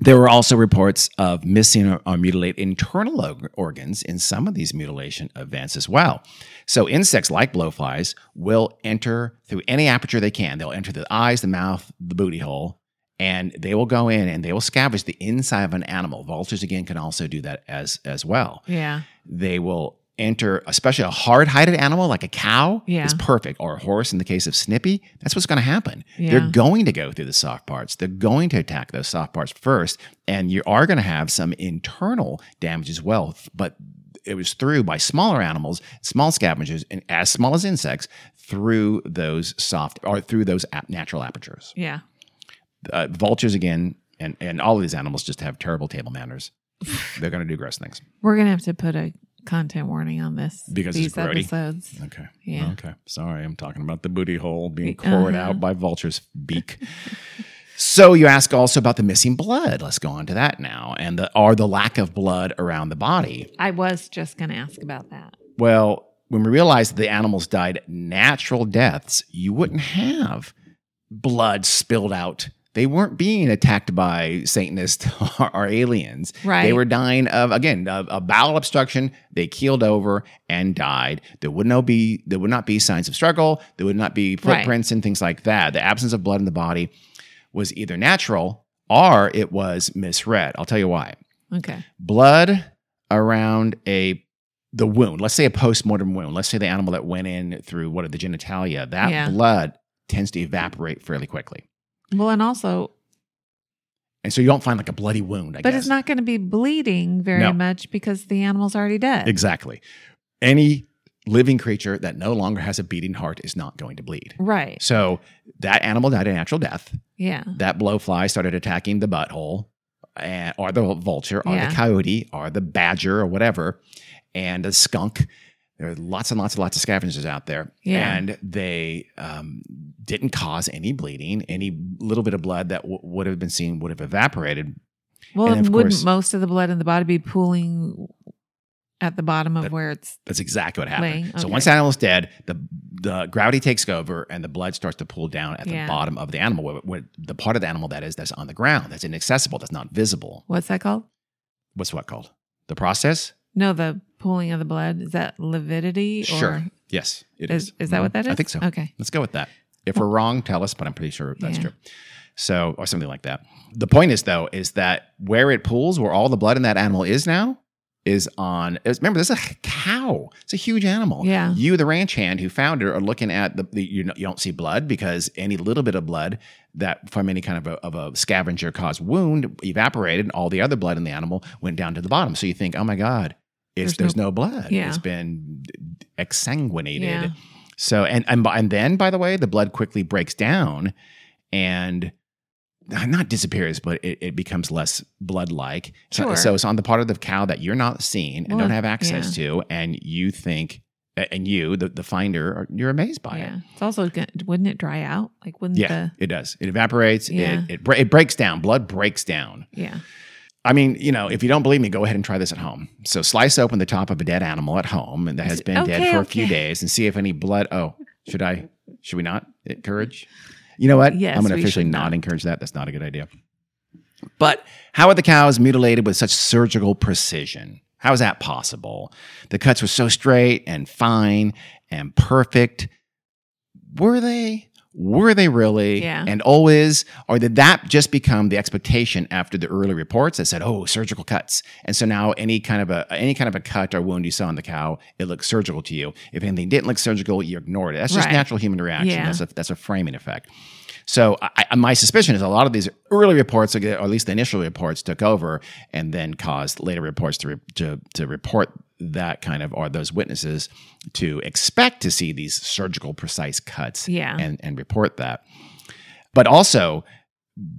there were also reports of missing or, or mutilated internal org- organs in some of these mutilation events as well. So, insects like blowflies will enter through any aperture they can. They'll enter the eyes, the mouth, the booty hole, and they will go in and they will scavenge the inside of an animal. Vultures, again, can also do that as, as well. Yeah. They will enter, especially a hard hided animal like a cow Yeah. is perfect, or a horse in the case of Snippy. That's what's going to happen. Yeah. They're going to go through the soft parts. They're going to attack those soft parts first, and you are going to have some internal damage as well. But it was through by smaller animals, small scavengers, and as small as insects through those soft or through those natural apertures. Yeah. Uh, vultures again, and and all of these animals just have terrible table manners. They're going to do gross things. We're gonna have to put a content warning on this Because it's these episodes. Okay. Yeah. Okay. Sorry, I'm talking about the booty hole being Uh-huh. cored out by vulture's beak. so you ask also about the missing blood. Let's go on to that now, and the or the lack of blood around the body. I was just gonna ask about that. Well, when we realized that the animals died natural deaths, you wouldn't have blood spilled out. They weren't being attacked by Satanists or, or aliens. They were dying of again a, a bowel obstruction. They keeled over and died. There would no be there would not be signs of struggle. There would not be Right. footprints and things like that. The absence of blood in the body was either natural or it was misread. I'll tell you why Okay. blood around a the wound let's say a post-mortem wound let's say the animal that went in through what are the genitalia that Yeah. blood tends to evaporate fairly quickly Well, and also, and so you don't find like a bloody wound I but guess it's not going to be bleeding very No. much because the animal's already dead. exactly any living creature that no longer has a beating heart is not going to bleed Right. so that animal died a natural death Yeah. that blowfly started attacking the butthole and, or the vulture or Yeah. the coyote or the badger or whatever and the skunk there are lots and lots and lots of scavengers out there Yeah. and they um, didn't cause any bleeding. Any little bit of blood that w- would have been seen would have evaporated. Well, And wouldn't course- most of the blood in the body be pooling at the bottom of That- where it's that's exactly what happened. Laying, so once the animal's dead the the gravity takes over and the blood starts to pool down at the Yeah. bottom of the animal where, where the part of the animal that is that's on the ground that's inaccessible that's not visible. What's that called? what's what called? The process? No, the pooling of the blood. Is that lividity? Or Sure. Yes, it is. Is, is that what that is? I think so. Okay. Let's go with that. If we're wrong, tell us, but I'm pretty sure that's Yeah. true. So, or something like that. The point is, though, is that where it pools, where all the blood in that animal is now, is on. Remember, this is a cow. It's a huge animal. Yeah. You, the ranch hand who found it, are looking at the. the you, know, you don't see blood because any little bit of blood that from any kind of a, of a scavenger caused wound evaporated, and all the other blood in the animal went down to the bottom. So you think, oh my god, it's, There's there's, no- no, blood. Yeah. It's been exsanguinated. Yeah. So and and and then by the way, the blood quickly breaks down and not disappears, but it, it becomes less blood like. So, Sure. so it's on the part of the cow that you're not seeing and Well, don't have access to, and you think, and you, the, the finder, are, you're amazed by Yeah. it. It's also wouldn't it dry out? Like wouldn't Yeah, the it does. It evaporates. Yeah. It it, it breaks down. Blood breaks down. yeah I mean, you know, if you don't believe me, go ahead and try this at home. So slice open the top of a dead animal at home and that has been dead Okay, for a few days and see if any blood. Oh, should I? Should we not encourage? You know what? Yes, I'm going to officially not. not. encourage that. That's not a good idea. But how are the cows mutilated with such surgical precision? How is that possible? The cuts were so straight and fine and perfect. Were they? Were they really? Yeah. And always? Or did that just become the expectation after the early reports that said, "Oh, surgical cuts," and so now any kind of a any kind of a cut or wound you saw on the cow, it looks surgical to you. If anything didn't look surgical, you ignored it. That's just Right. natural human reaction. Yeah. That's a that's a framing effect. So I, my suspicion is a lot of these early reports, or at least the initial reports, took over and then caused later reports to re, to, to report that kind of or those witnesses to expect to see these surgical precise cuts Yeah. and and report that. But also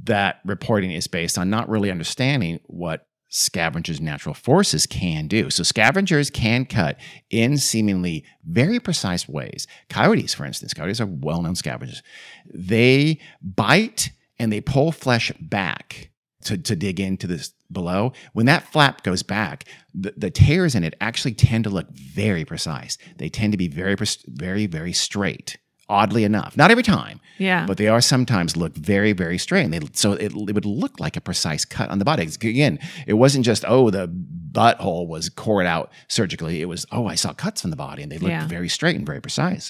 that reporting is based on not really understanding what scavengers' natural forces can do. So scavengers can cut in seemingly very precise ways. Coyotes, for instance, coyotes are well-known scavengers. They bite and they pull flesh back to, to dig into this below. When that flap goes back, the, the tears in it actually tend to look very precise. They tend to be very, very, very straight. Oddly enough, not every time, yeah but they are sometimes look very, very straight. And they, so it, it would look like a precise cut on the body. Again, it wasn't just, oh, the butthole was cored out surgically. It was, oh, I saw cuts on the body and they looked Yeah. very straight and very precise.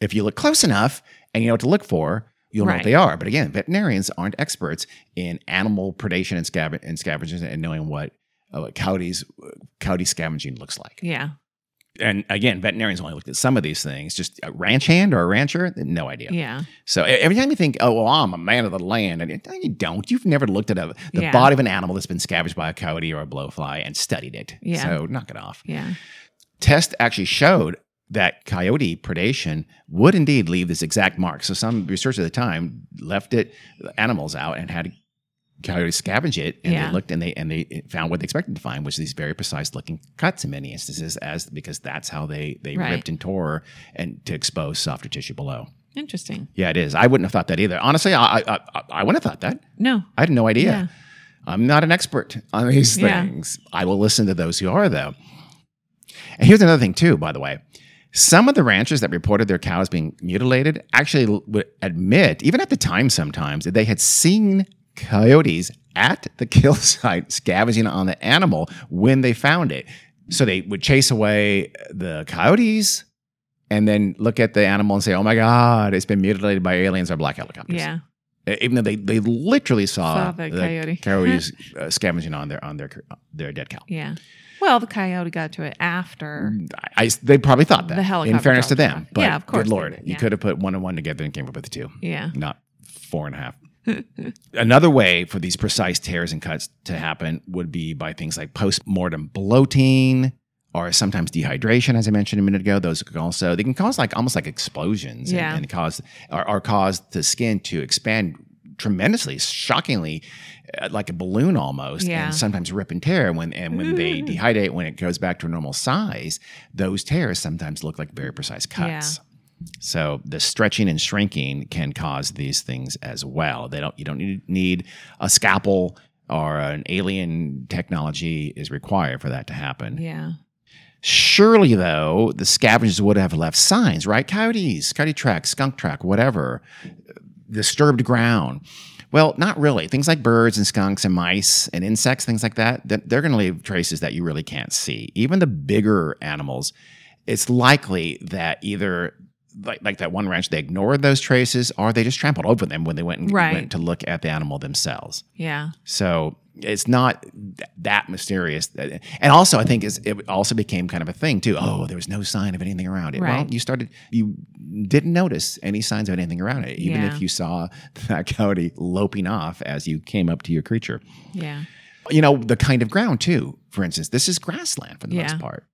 If you look close enough and you know what to look for, you'll know what they are. But again, veterinarians aren't experts in animal predation and, and scavenging and knowing what uh, coyotes, coyote scavenging looks like yeah and again, veterinarians only looked at some of these things. Just a ranch hand or a rancher, no idea. yeah So every time you think, "Oh, well, I'm a man of the land," and you, don't. You've never looked at a, the Yeah. body of an animal that's been scavenged by a coyote or a blowfly and studied it. Yeah. So knock it off. yeah Tests actually showed that coyote predation would indeed leave this exact mark. So some researchers at the time left it animals out and had coyotes scavenge it, and Yeah. they looked and they and they found what they expected to find, which is these very precise looking cuts in many instances, as because that's how they they Right. ripped and tore and to expose softer tissue below. interesting Yeah, it is. I wouldn't have thought that either. Honestly, I I, I, I wouldn't have thought that. no I had no idea. Yeah. I'm not an expert on these Yeah. things. I will listen to those who are, though. And here's another thing, too, by the way. Some of the ranchers that reported their cows being mutilated actually would admit, even at the time sometimes, that they had seen coyotes at the kill site scavenging on the animal when they found it. So they would chase away the coyotes and then look at the animal and say, oh my God, it's been mutilated by aliens or black helicopters yeah even though they, they literally saw, Saw the coyote. coyotes uh, scavenging on their on their their dead cow. yeah well the coyote got to it after mm, I, I- they probably thought that. The helicopter in fairness to them, but Yeah, of course good lord, did, you could have put one and one together and came up with two, yeah not four and a half. Another way for these precise tears and cuts to happen would be by things like post-mortem bloating or sometimes dehydration, as I mentioned a minute ago. Those can also they can cause like almost like explosions Yeah. and, and cause or, or cause the skin to expand tremendously, shockingly, uh, like a balloon almost, Yeah. and sometimes rip and tear. When and when they dehydrate, when it goes back to a normal size, those tears sometimes look like very precise cuts. So the stretching and shrinking can cause these things as well. They don't. You don't need, need a scalpel or an alien technology is required for that to happen. yeah Surely, though, the scavengers would have left signs, right? Coyotes, coyote track, skunk track, whatever, disturbed ground. Well, not really. Things like birds and skunks and mice and insects, things like that, that they're going to leave traces that you really can't see. Even the bigger animals, it's likely that either like, like that one ranch, they ignored those traces or they just trampled over them when they went and Right. went to look at the animal themselves. Yeah. So it's not th- that mysterious. And also, I think is it also became kind of a thing too. Oh, there was no sign of anything around it. Well, Right. you started, you didn't notice any signs of anything around it, even Yeah. if you saw that coyote loping off as you came up to your creature. Yeah. You know, the kind of ground too. For instance, this is grassland for the Yeah. most part.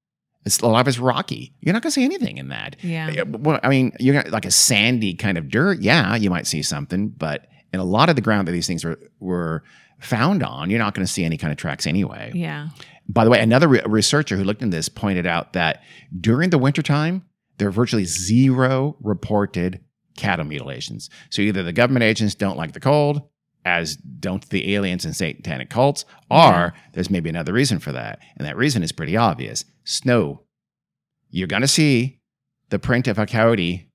It's a lot of it's rocky. You're not going to see anything in that. Yeah. Well, I mean, you're gonna, like a sandy kind of dirt. Yeah, you might see something, but in a lot of the ground that these things were were found on, you're not going to see any kind of tracks anyway. Yeah. By the way, another re- researcher who looked into this pointed out that during the wintertime, there are virtually zero reported cattle mutilations. So either the government agents don't like the cold, as don't the aliens and satanic cults, or Yeah. there's maybe another reason for that. And that reason is pretty obvious. Snow. You're going to see the print of a coyote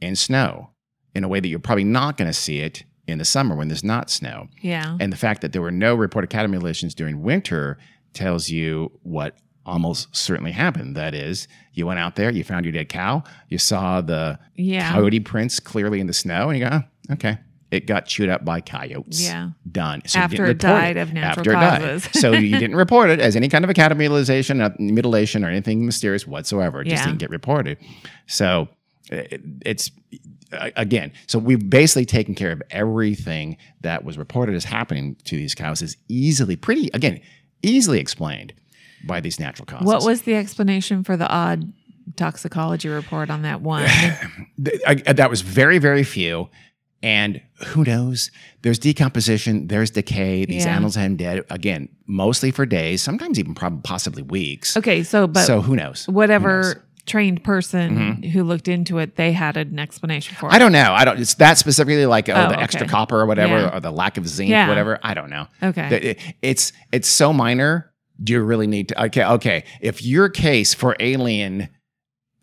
in snow in a way that you're probably not going to see it in the summer when there's not snow. Yeah. And the fact that there were no reported cattle mutilations during winter tells you what almost certainly happened. That is, you went out there, you found your dead cow, you saw the Yeah. coyote prints clearly in the snow, and you go, oh, okay, it got chewed up by coyotes. Yeah. Done. So After it died of natural After it died. causes. so you didn't report it as any kind of a cattle mutilation, uh, or anything mysterious whatsoever. It just Yeah. didn't get reported. So it, it's uh, again, so we've basically taken care of everything that was reported as happening to these cows is easily, pretty again, easily explained by these natural causes. What was the explanation for the odd toxicology report on that one? That was very, very few. And who knows? There's decomposition, there's decay. These Yeah. animals have been dead again, mostly for days, sometimes even probably possibly weeks. okay, so but so who knows? Who knows? whatever trained person mm-hmm. who looked into it, they had an explanation for it. I don't know. I don't. It's that specifically like oh, Oh, the extra copper or whatever, Yeah. or the lack of zinc, Yeah. whatever. I don't know. Okay. It- it's it's so minor. Do you really need to? Okay, okay. If your case for alien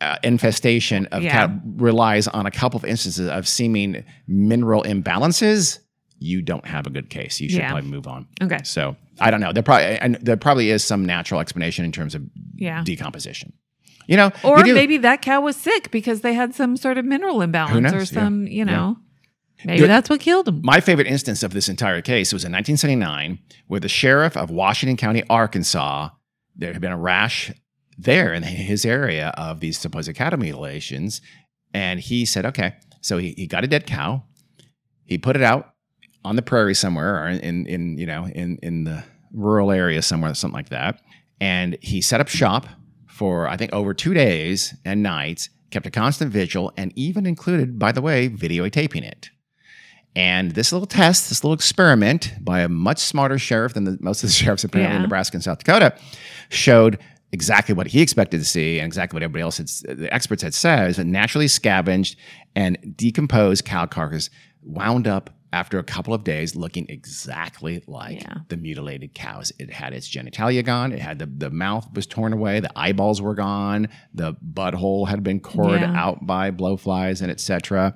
uh, infestation of Yeah. cat relies on a couple of instances of seeming mineral imbalances, you don't have a good case. You should Yeah. probably move on. Okay. So I don't know. There probably and there probably is some natural explanation in terms of Yeah. decomposition. You know, Or you maybe that cow was sick because they had some sort of mineral imbalance or Yeah. some, you Yeah. know, maybe that's what killed him. My favorite instance of this entire case was in 1979, where the sheriff of Washington County, Arkansas, there had been a rash there in his area of these supposed cattle mutilations. And he said, okay, so he, he got a dead cow. He put it out on the prairie somewhere or in, in, you know, in, in the rural area somewhere, something like that. And he set up shop for, I think, over two days and nights, kept a constant vigil, and even included, by the way, videotaping it. And this little test, this little experiment by a much smarter sheriff than the, most of the sheriffs apparently in Nebraska and South Dakota showed exactly what he expected to see and exactly what everybody else had, the experts had said is that naturally scavenged and decomposed cow carcass wound up after a couple of days looking exactly like Yeah. the mutilated cows. It had its genitalia gone. It had the, the mouth was torn away. The eyeballs were gone. The butthole had been cored Yeah. out by blowflies and etc.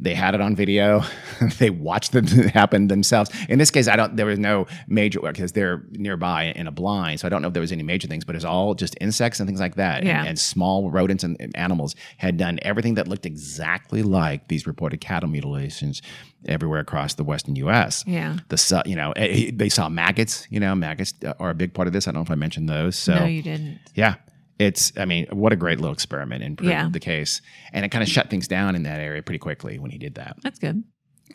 They had it on video. they watched it happen themselves. In this case, I don't. There was no major work because they're nearby in a blind, so I don't know if there was any major things. But it's all just insects and things like that, and- Yeah. and, small rodents and, and animals had done everything that looked exactly like these reported cattle mutilations everywhere across the western U.S. Yeah. The you know eh, eh, they saw maggots. You know maggots are a big part of this. I don't know if I mentioned those. So no, you didn't. yeah. It's, I mean, what a great little experiment and proved Yeah. the case. And it kind of shut things down in that area pretty quickly when he did that. That's good.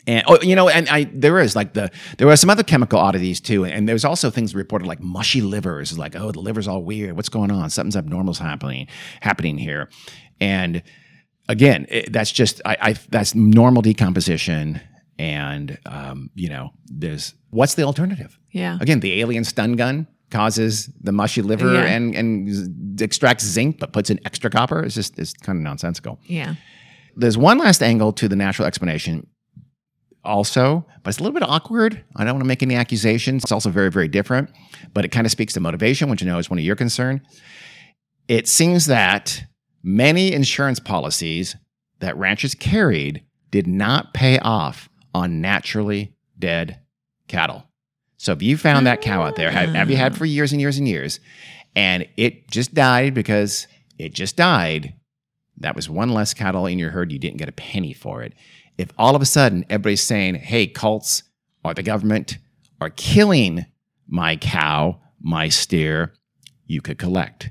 And, oh, you know, and I, there is like the, there were some other chemical oddities too. And there's also things reported like mushy livers, like, oh, the liver's all weird. What's going on? Something's abnormal's happening, happening here. And again, it, that's just, I, I, that's normal decomposition. And, um, you know, there's, what's the alternative? Yeah. Again, the alien stun gun causes the mushy liver Yeah. and and extracts zinc, but puts in extra copper. It's just it's kind of nonsensical. Yeah. There's one last angle to the natural explanation, also, but it's a little bit awkward. I don't want to make any accusations. It's also very very different, but it kind of speaks to motivation, which I know is one of your concern. It seems that many insurance policies that ranchers carried did not pay off on naturally dead cattle. So if you found that cow out there, have, have you had mm. for years and years and years, and it just died because it just died, that was one less cattle in your herd. You didn't get a penny for it. If all of a sudden everybody's saying, hey, cults or the government are killing my cow, my steer, you could collect.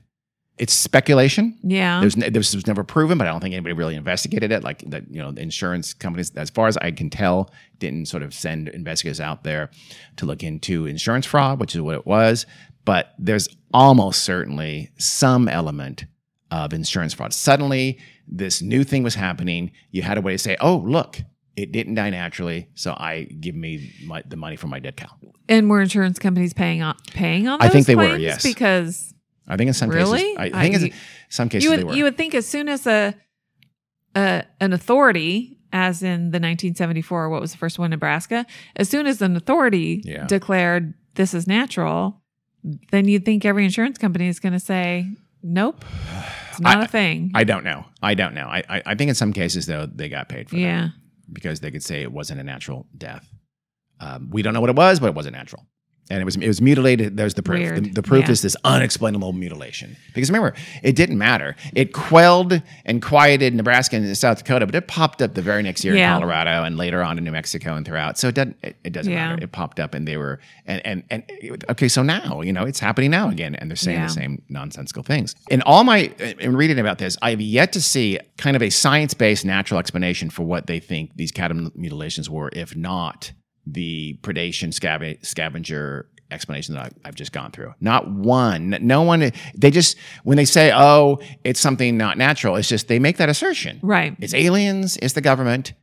It's speculation. Yeah. There's ne- this was never proven, but I don't think anybody really investigated it. Like that, you know, the insurance companies, as far as I can tell, didn't sort of send investigators out there to look into insurance fraud, which is what it was. But there's almost certainly some element of insurance fraud. Suddenly, this new thing was happening. You had a way to say, "Oh, look, it didn't die naturally, so I give me my, the money for my dead cow." and were insurance companies paying on paying on I think they were, yes. Because I think in some Really? cases, I, I I- think you- in some cases you they would were. you would think as soon as a, a an authority as in the 1974 what was the first one Nebraska as soon as an authority Yeah. declared this is natural then you'd think every insurance company is going to say nope it's not I- a thing I don't know. I don't know. I, I, I think in some cases though they got paid for that. yeah because they could say it wasn't a natural death. Um, we don't know what it was, but it wasn't natural. And it was it was mutilated. There's the proof. The, the proof Yeah. is this unexplainable mutilation. Because remember, it didn't matter. It quelled and quieted Nebraska and South Dakota, but it popped up the very next year Yeah. in Colorado and later on in New Mexico and throughout. So it doesn't it, it doesn't Yeah. matter. It popped up and they were and and and okay. So now you know it's happening now again, and they're saying the same nonsensical things. In all my in reading about this, I've yet to see kind of a science based natural explanation for what they think these cattle mutilations were, if not the predation scab- scavenger explanation that I've just gone through. Not one. No one. They just when they say, "Oh, it's something not natural," it's just they make that assertion. right It's aliens. It's the government.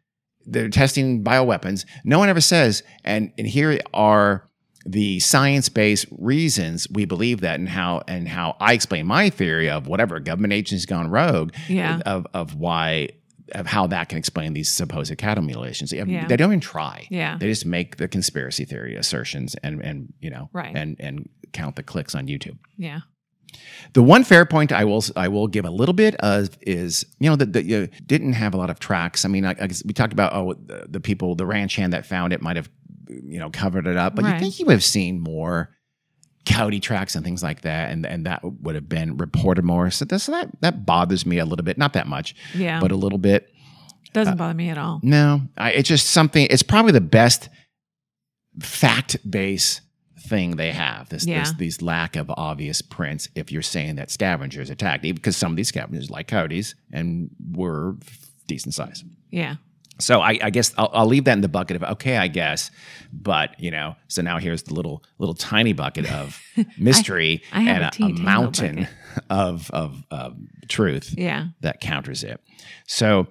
They're testing bioweapons. No one ever says, and and here are the science-based reasons we believe that, and how and how I explain my theory of whatever government agency's gone rogue. Yeah. Of of why of how that can explain these supposed cattle mutilations. They Yeah. they don't even try. Yeah. They just make the conspiracy theory assertions and and you know Right. and and count the clicks on YouTube. yeah The one fair point I will I will give a little bit of is you know that you didn't have a lot of tracks. I mean, I, I guess we talked about oh the, the people the ranch hand that found it might have you know covered it up, but you think you would have seen more coyote tracks and things like that, and and that would have been reported more. So, this, so that that bothers me a little bit, not that much, yeah but a little bit. doesn't uh, bother me at all No, I, it's just something. It's probably the best fact based thing they have. This, Yeah. this these lack of obvious prints. If you're saying that scavengers attacked, even because some of these scavengers like coyotes and were decent size. yeah So I, I guess I'll, I'll leave that in the bucket of okay, I guess, but you know. So now here's the little little tiny bucket of mystery I have and a a, a mountain of of truth yeah that counters it. So,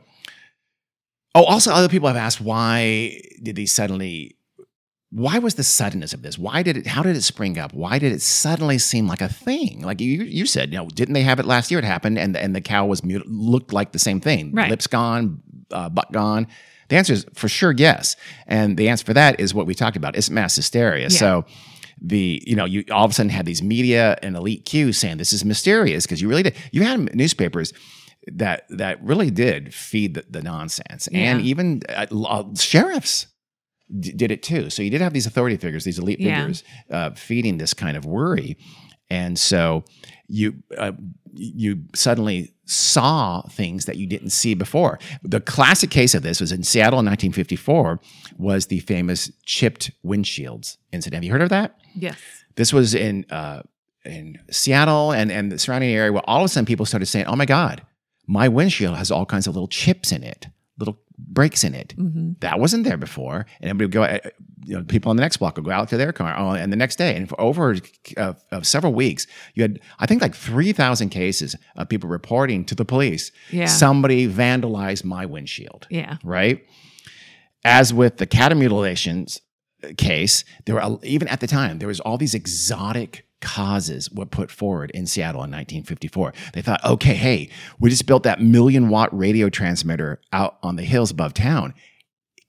oh, also other people have asked why did these suddenly? Why was the suddenness of this? Why did it? How did it spring up? Why did it suddenly seem like a thing? Like you, you said, you know, didn't they have it last year? It happened, and and the cow was mut- looked like the same thing. Right. Lips gone, uh, butt gone. The answer is for sure yes, and the answer for that is what we talked about. It's mass hysteria. Yeah. So the you know you all of a sudden had these media and elite cues saying this is mysterious because you really did you had newspapers that that really did feed the, the nonsense and even uh, uh, sheriffs d- did it too so you did have these authority figures these elite Yeah. figures uh, feeding this kind of worry and so you uh, you suddenly saw things that you didn't see before. The classic case of this was in Seattle in 1954 was the famous chipped windshields incident. Have you heard of that? yes This was in uh, in Seattle and and the surrounding area where all of a sudden people started saying, "Oh my God, my windshield has all kinds of little chips in it, breaks in it." hmm That wasn't there before. And everybody would go, uh, you know, people on the next block would go out to their car. Oh, and the next day, and for over uh, of several weeks, you had, I think, like 3,000 cases of people reporting to the police Yeah. somebody vandalized my windshield, yeah right? As with the cattle mutilations uh, case, there were, even at the time, there was all these exotic causes were put forward in Seattle in 1954. They thought, okay, hey, we just built that million watt radio transmitter out on the hills above town.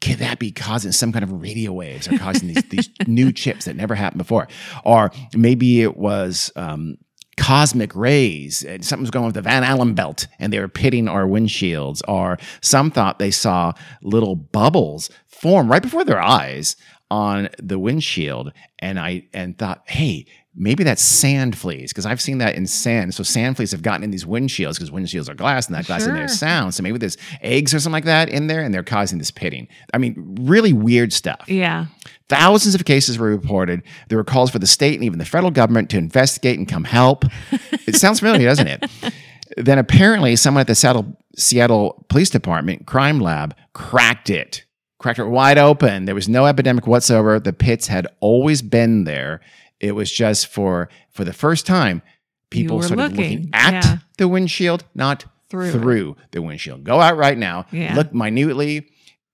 Could that be causing some kind of radio waves or causing these, these new chips that never happened before? Or maybe it was um, cosmic rays and something was going with the Van Allen belt and they were pitting our windshields. Or some thought they saw little bubbles form right before their eyes on the windshield and I and thought, hey, maybe that's sand fleas because I've seen that in sand. So sand fleas have gotten in these windshields because windshields are glass and that glass in there is Sure. sound. So maybe there's eggs or something like that in there and they're causing this pitting. I mean, really weird stuff. Yeah. Thousands of cases were reported. There were calls for the state and even the federal government to investigate and come help. it sounds familiar, doesn't it? Then apparently, someone at the Seattle, Seattle Police Department crime lab cracked it, cracked it wide open. There was no epidemic whatsoever. The pits had always been there. It was just for for the first time, people started looking, looking, at yeah. the windshield, not Through through the windshield. Go out right now, Yeah. look minutely,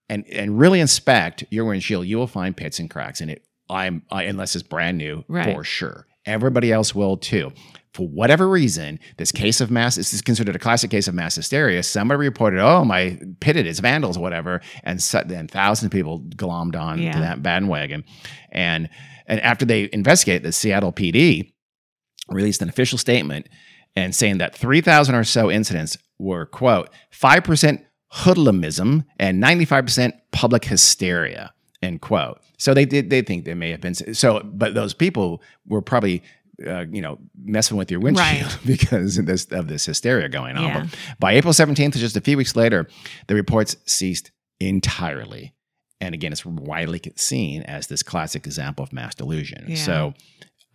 and and really inspect your windshield. You will find pits and cracks in it. I'm I, unless it's brand new Right. for sure. Everybody else will too. For whatever reason, this case of mass this is considered a classic case of mass hysteria. Somebody reported, "Oh, my pitted, it's vandals, whatever," and so, then thousands of people glommed on Yeah. to that bandwagon. And and after they investigated, the Seattle PD released an official statement and saying that 3,000 or so incidents were, quote, 5% hoodlumism and 95% public hysteria, end quote. So they did, they think there may have been, so, but those people were probably, uh, you know, messing with your windshield because of this, of this hysteria going on. Yeah. But by April 17th, just a few weeks later, the reports ceased entirely. And again, it's widely seen as this classic example of mass delusion. Yeah. So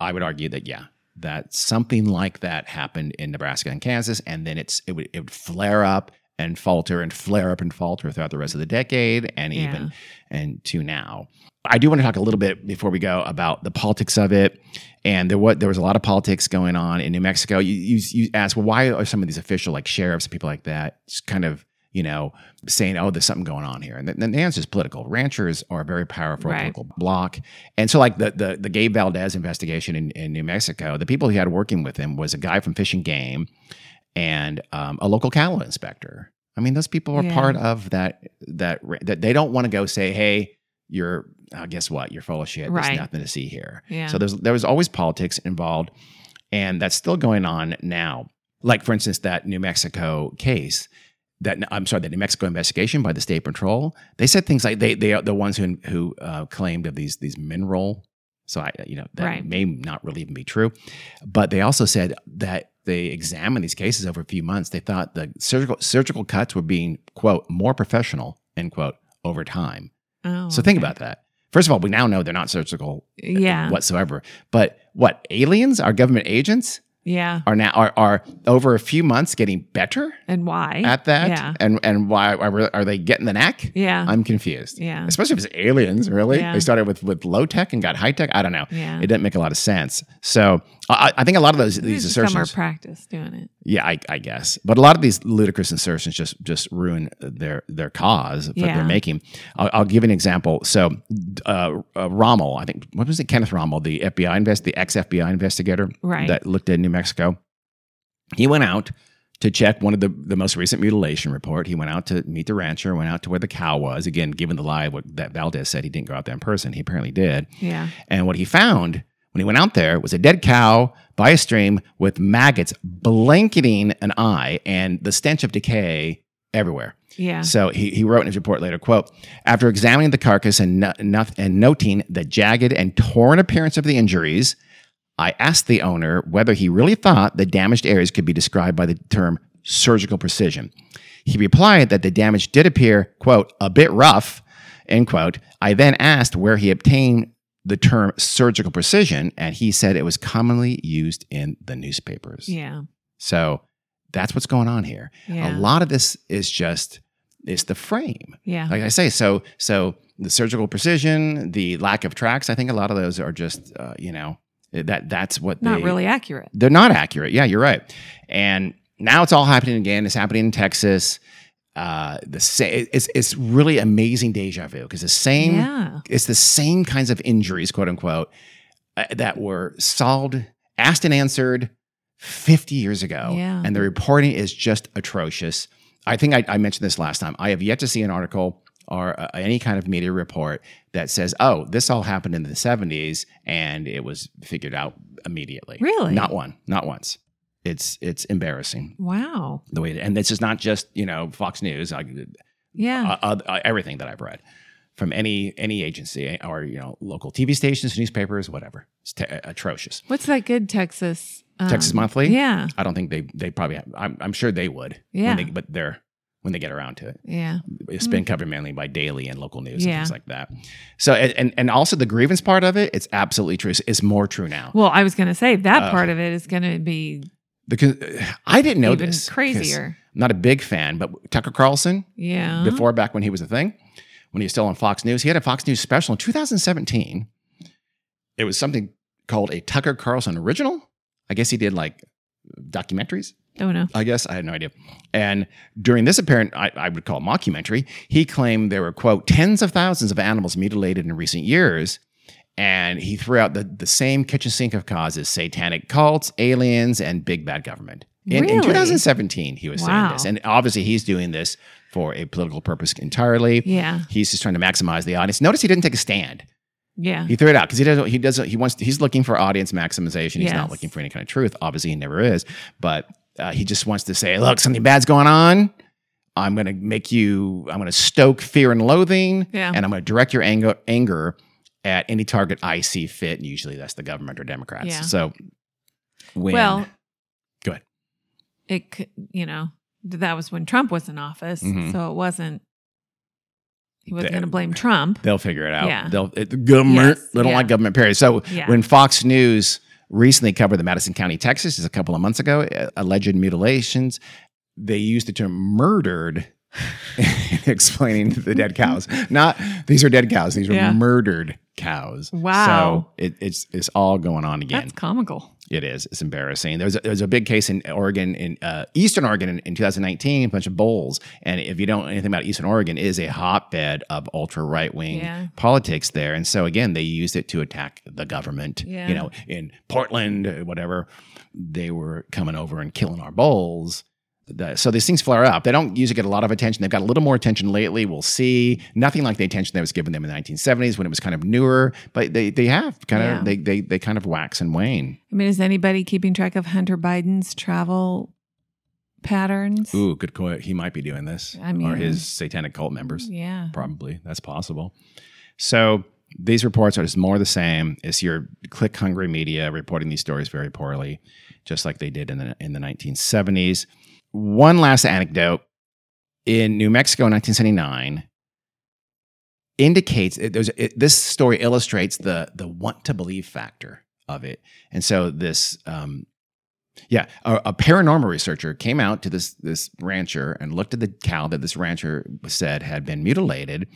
I would argue that, yeah, that something like that happened in Nebraska and Kansas, and then it's it would it would flare up and falter and flare up and falter throughout the rest of the decade and Yeah. even and to now. I do want to talk a little bit before we go about the politics of it. And there was there was a lot of politics going on in New Mexico. You you, you asked, well, why are some of these official like sheriffs and people like that just kind of you know saying, oh, there's something going on here? And the, the answer is political. Ranchers are a very powerful Right. political bloc, and so like the the the Gabe Valdez investigation in, in New Mexico, the people he had working with him was a guy from Fish and Game and um, a local cattle inspector. I mean, those people are Yeah. part of that that that they don't want to go say, hey, you're uh, guess what? You're full of shit. There's nothing to see here. Yeah. So there's there was always politics involved, and that's still going on now. Like for instance, that New Mexico case. That I'm sorry, the New Mexico investigation by the state patrol. They said things like they they are the ones who who uh, claimed of these these mineral. So I you know that Right. may not really even be true, but they also said that they examined these cases over a few months. They thought the surgical surgical cuts were being quote more professional end quote over time. Oh, So think okay. about that. First of all, we now know they're not surgical uh, Yeah. whatsoever. But what aliens, our government agents, Yeah. are now are, are over a few months getting better And why? at that. Yeah. And and why are, are they getting the knack? Yeah. I'm confused. Yeah. Especially if it's aliens, really. Yeah. They started with with low tech and got high tech. I don't know. Yeah. It didn't make a lot of sense. So I, I think a lot of those these assertions become our practice doing it. Yeah, I, I guess. But a lot of these ludicrous insertions just just ruin their their cause that Yeah. they're making. I'll, I'll give an example. So, uh, uh, Rommel, I think what was it? Kenneth Rommel, the FBI invest, the ex FBI investigator Right. that looked at New Mexico. He went out to check one of the the most recent mutilation report. He went out to meet the rancher, went out to where the cow was. Again, given the lie what, that Valdez said he didn't go out there in person, he apparently did. Yeah. And what he found when he went out there was a dead cow by a stream with maggots blanketing an eye and the stench of decay everywhere. Yeah. So he, he wrote in his report later, quote, after examining the carcass and, no, and noting the jagged and torn appearance of the injuries, I asked the owner whether he really thought the damaged areas could be described by the term surgical precision. He replied that the damage did appear, quote, a bit rough, end quote. I then asked where he obtained the term surgical precision, and he said it was commonly used in the newspapers. Yeah. So that's what's going on here. Yeah. A lot of this is just it's the frame. Yeah. Like I say, so so the surgical precision, the lack of tracks. I think a lot of those are just uh, you know that that's what Not they, really accurate. They're not accurate. Yeah, you're right. And now it's all happening again. It's happening in Texas. Uh, the same. It's it's really amazing deja vu because the same Yeah. it's the same kinds of injuries, quote unquote, uh, that were solved, asked and answered 50 years ago. Yeah. And the reporting is just atrocious. I think I, I mentioned this last time. I have yet to see an article or uh, any kind of media report that says, oh, this all happened in the 70s and it was figured out immediately. Really? Not one, not once. It's it's embarrassing Wow. the way, and this is not just you know Fox News. I, Yeah. uh, uh, uh, everything that I've read from any any agency or you know local TV stations, newspapers, whatever. It's te- atrocious. What's that good Texas? um, Texas Monthly? Yeah. I don't think they they probably have, I'm, I'm sure they would. Yeah. When they, but they're when they get around to it. Yeah. It's been covered mainly by daily and local news Yeah. and things like that. So and, and also the grievance part of it, it's absolutely true. It's more true now. Well, I was going to say that Uh, part of it is going to be Because uh, I didn't know even this. crazier. I'm not a big fan, but Tucker Carlson, Yeah. before back when he was a thing, when he was still on Fox News, he had a Fox News special in 2017. It was something called a Tucker Carlson original. I guess he did like documentaries. Oh no. I guess I had no idea. And during this apparent, I, I would call mockumentary, he claimed there were quote tens of thousands of animals mutilated in recent years. And he threw out the, the same kitchen sink of causes: satanic cults, aliens, and big bad government. In, in 2017, he was saying this, and obviously he's doing this for a political purpose entirely. Yeah. He's just trying to maximize the audience. Notice he didn't take a stand. Yeah. He threw it out because he doesn't. He doesn't. He wants. He's looking for audience maximization. He's not looking for any kind of truth. Obviously, he never is. But uh, he just wants to say, "Look, something bad's going on. I'm going to make you. I'm going to stoke fear and loathing, Yeah. and I'm going to direct your anger anger at any target I see fit. And usually, that's the government or Democrats. Yeah. So, when, well, go ahead. it could, you know, that was when Trump was in office. Mhm. So it wasn't, he wasn't going to blame Trump. They'll figure it out. Yeah. They'll it, government. Yes, They don't yeah. like government. Period. So Yeah. when Fox News recently covered the Madison County, Texas, just a couple of months ago, alleged mutilations, they used the term "murdered." In explaining the dead cows. Not these are dead cows. These are Yeah. murdered cows. Wow. So it, it's it's all going on again. That's comical. It is. It's embarrassing. There's a, there's a big case in Oregon, in uh, Eastern Oregon, in, in 2019, a bunch of bulls. And if you don't know anything about Eastern Oregon, it is a hotbed of ultra right wing Yeah. politics there. And so again, they used it to attack the government. Yeah. You know, in Portland, uh, whatever, they were coming over and killing our bulls. The- so these things flare up. They don't usually get a lot of attention. They've got a little more attention lately. We'll see. Nothing like the attention that was given them in the 1970s when it was kind of newer. But they they have kind of they they they kind of wax and wane. I mean, is anybody keeping track of Hunter Biden's travel patterns? Ooh, good point. He might be doing this. I mean, or his satanic cult members. Yeah. Probably. That's possible. So these reports are just more the same. It's your click hungry media reporting these stories very poorly, just like they did in the in the 1970s. One last anecdote. In New Mexico in 1979, indicates it, there's it, this story illustrates the the want to believe factor of it. And so this um yeah, a, a paranormal researcher came out to this this rancher and looked at the cow that this rancher said had been mutilated.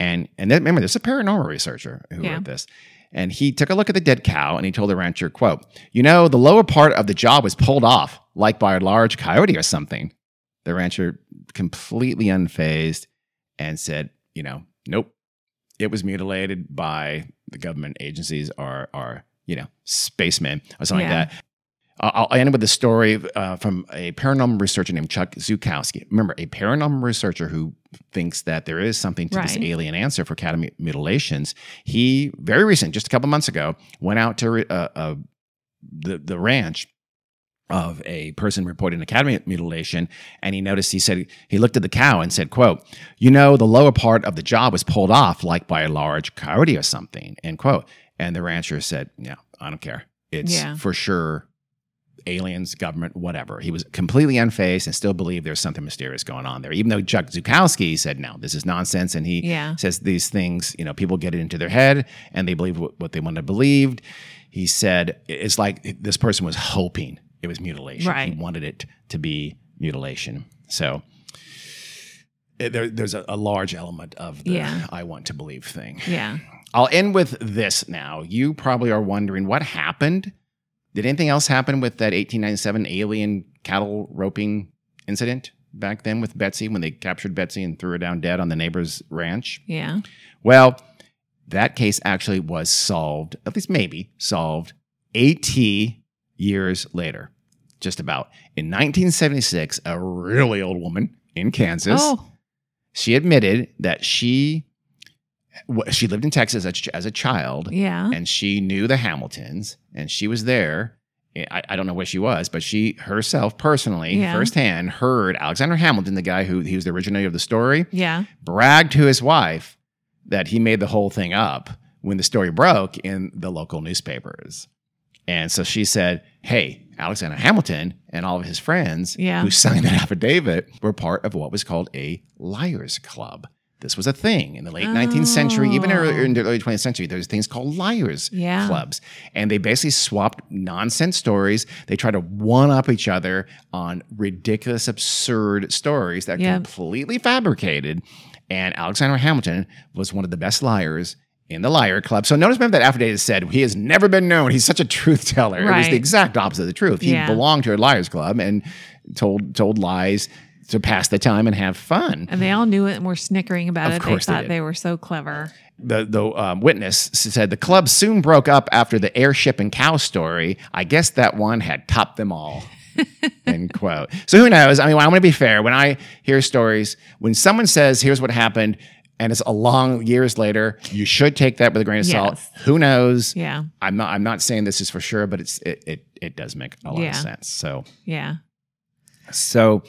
And and then remember, there's a paranormal researcher who Yeah. wrote this. And he took a look at the dead cow and he told the rancher, quote, you know, the lower part of the jaw was pulled off, like by a large coyote or something. The rancher completely unfazed and said, you know, nope. It was mutilated by the government agencies or or, you know, spacemen or something Yeah. like that. I'll end with a story uh, from a paranormal researcher named Chuck Zukowski. Remember, a paranormal researcher who thinks that there is something to this alien answer for cat mutilations. He very recent, just a couple months ago, went out to uh, uh, the the ranch of a person reporting a cat mutilation, and he noticed. He said he looked at the cow and said, "quote You know, the lower part of the jaw was pulled off like by a large coyote or something." End quote. And the rancher said, "Yeah, I don't care. It's Yeah. for sure." aliens, government, whatever. He was completely unfazed and still believed there's something mysterious going on there. Even though Chuck Zukowski said, no, this is nonsense. And he Yeah. says these things, you know, people get it into their head and they believe what, what they want to believe. He said, it's like this person was hoping it was mutilation. Right. He wanted it to be mutilation. So it- there, there's a, a large element of the Yeah. I want to believe thing. Yeah. I'll end with this now. You probably are wondering what happened. Did anything else happen with that 1897 alien cattle roping incident back then with Betsy when they captured Betsy and threw her down dead on the neighbor's ranch? Yeah. Well, that case actually was solved, at least maybe solved, 80 years later, just about. In 1976, a really old woman in Kansas Oh, she admitted that she she lived in Texas as, as a child yeah. and she knew the Hamiltons and she was there. I, I don't know where she was, but she herself personally, Yeah. firsthand, heard Alexander Hamilton, the guy who he was the originator of the story, Yeah. bragged to his wife that he made the whole thing up when the story broke in the local newspapers. And so she said, Hey, Alexander Hamilton and all of his friends Yeah. who signed that affidavit were part of what was called a liars club. This was a thing in the late 19th century, even Oh. earlier in the early 20th century. There's things called liars Yeah. clubs. And they basically swapped nonsense stories. They tried to one up each other on ridiculous, absurd stories that completely fabricated. And Alexander Hamilton was one of the best liars in the liar club. So notice remember that affidavit said he has never been known. He's such a truth teller. It was the exact opposite of the truth. He Yeah. belonged to a liars club and told told lies to pass the time and have fun. And they all knew it and were snickering about Of it. course they they thought did. they, were so clever. The the um, witness said the club soon broke up after the airship and cow story. I guess that one had topped them all. End quote. So who knows? I mean, I want to be fair. When I hear stories, when someone says, "Here's what happened," and it's a long years later, you should take that with a grain of salt. Who knows? Yeah. I'm not. I'm not saying this is for sure, but it's it it, it does make a lot Yeah. of sense. So Yeah. so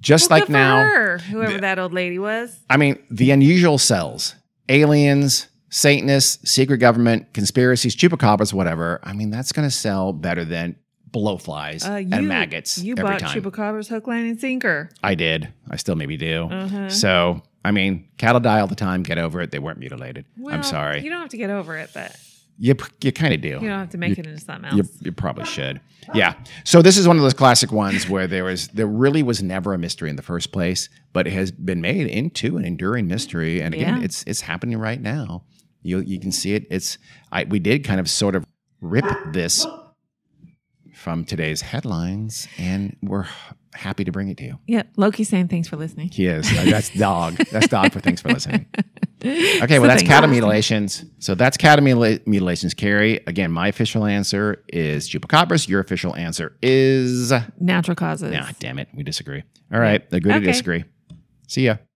just Well, like now, her, whoever that old lady was. I mean, the unusual cells, aliens, Satanists, secret government, conspiracies, chupacabras, whatever. I mean, that's going to sell better than blowflies Uh, you, and maggots You every bought time. Chupacabras hook, line, and sinker. I did. I still maybe do. Uh-huh. So, I mean, cattle die all the time. Get over it. They weren't mutilated. Well, I'm sorry. You don't have to get over it, but You, you kind of do. you don't have to make it into something else. You, you probably should. Yeah. So this is one of those classic ones where there was there really was never a mystery in the first place, but it has been made into an enduring mystery. And again, Yeah. it's it's happening right now. You you can see it. It's I we did kind of sort of rip this from today's headlines, and we're happy to bring it to you. yeah. Loki's saying thanks for listening. He is. That's dog. That's dog for thanks for listening. Okay, well, that's thanks cattle for listening. mutilations. So that's mutila- mutilations, Carrie. Again, my official answer is chupacabras. Your official answer is. Natural causes. Nah, damn it. We disagree. All right. Agree to disagree. See ya.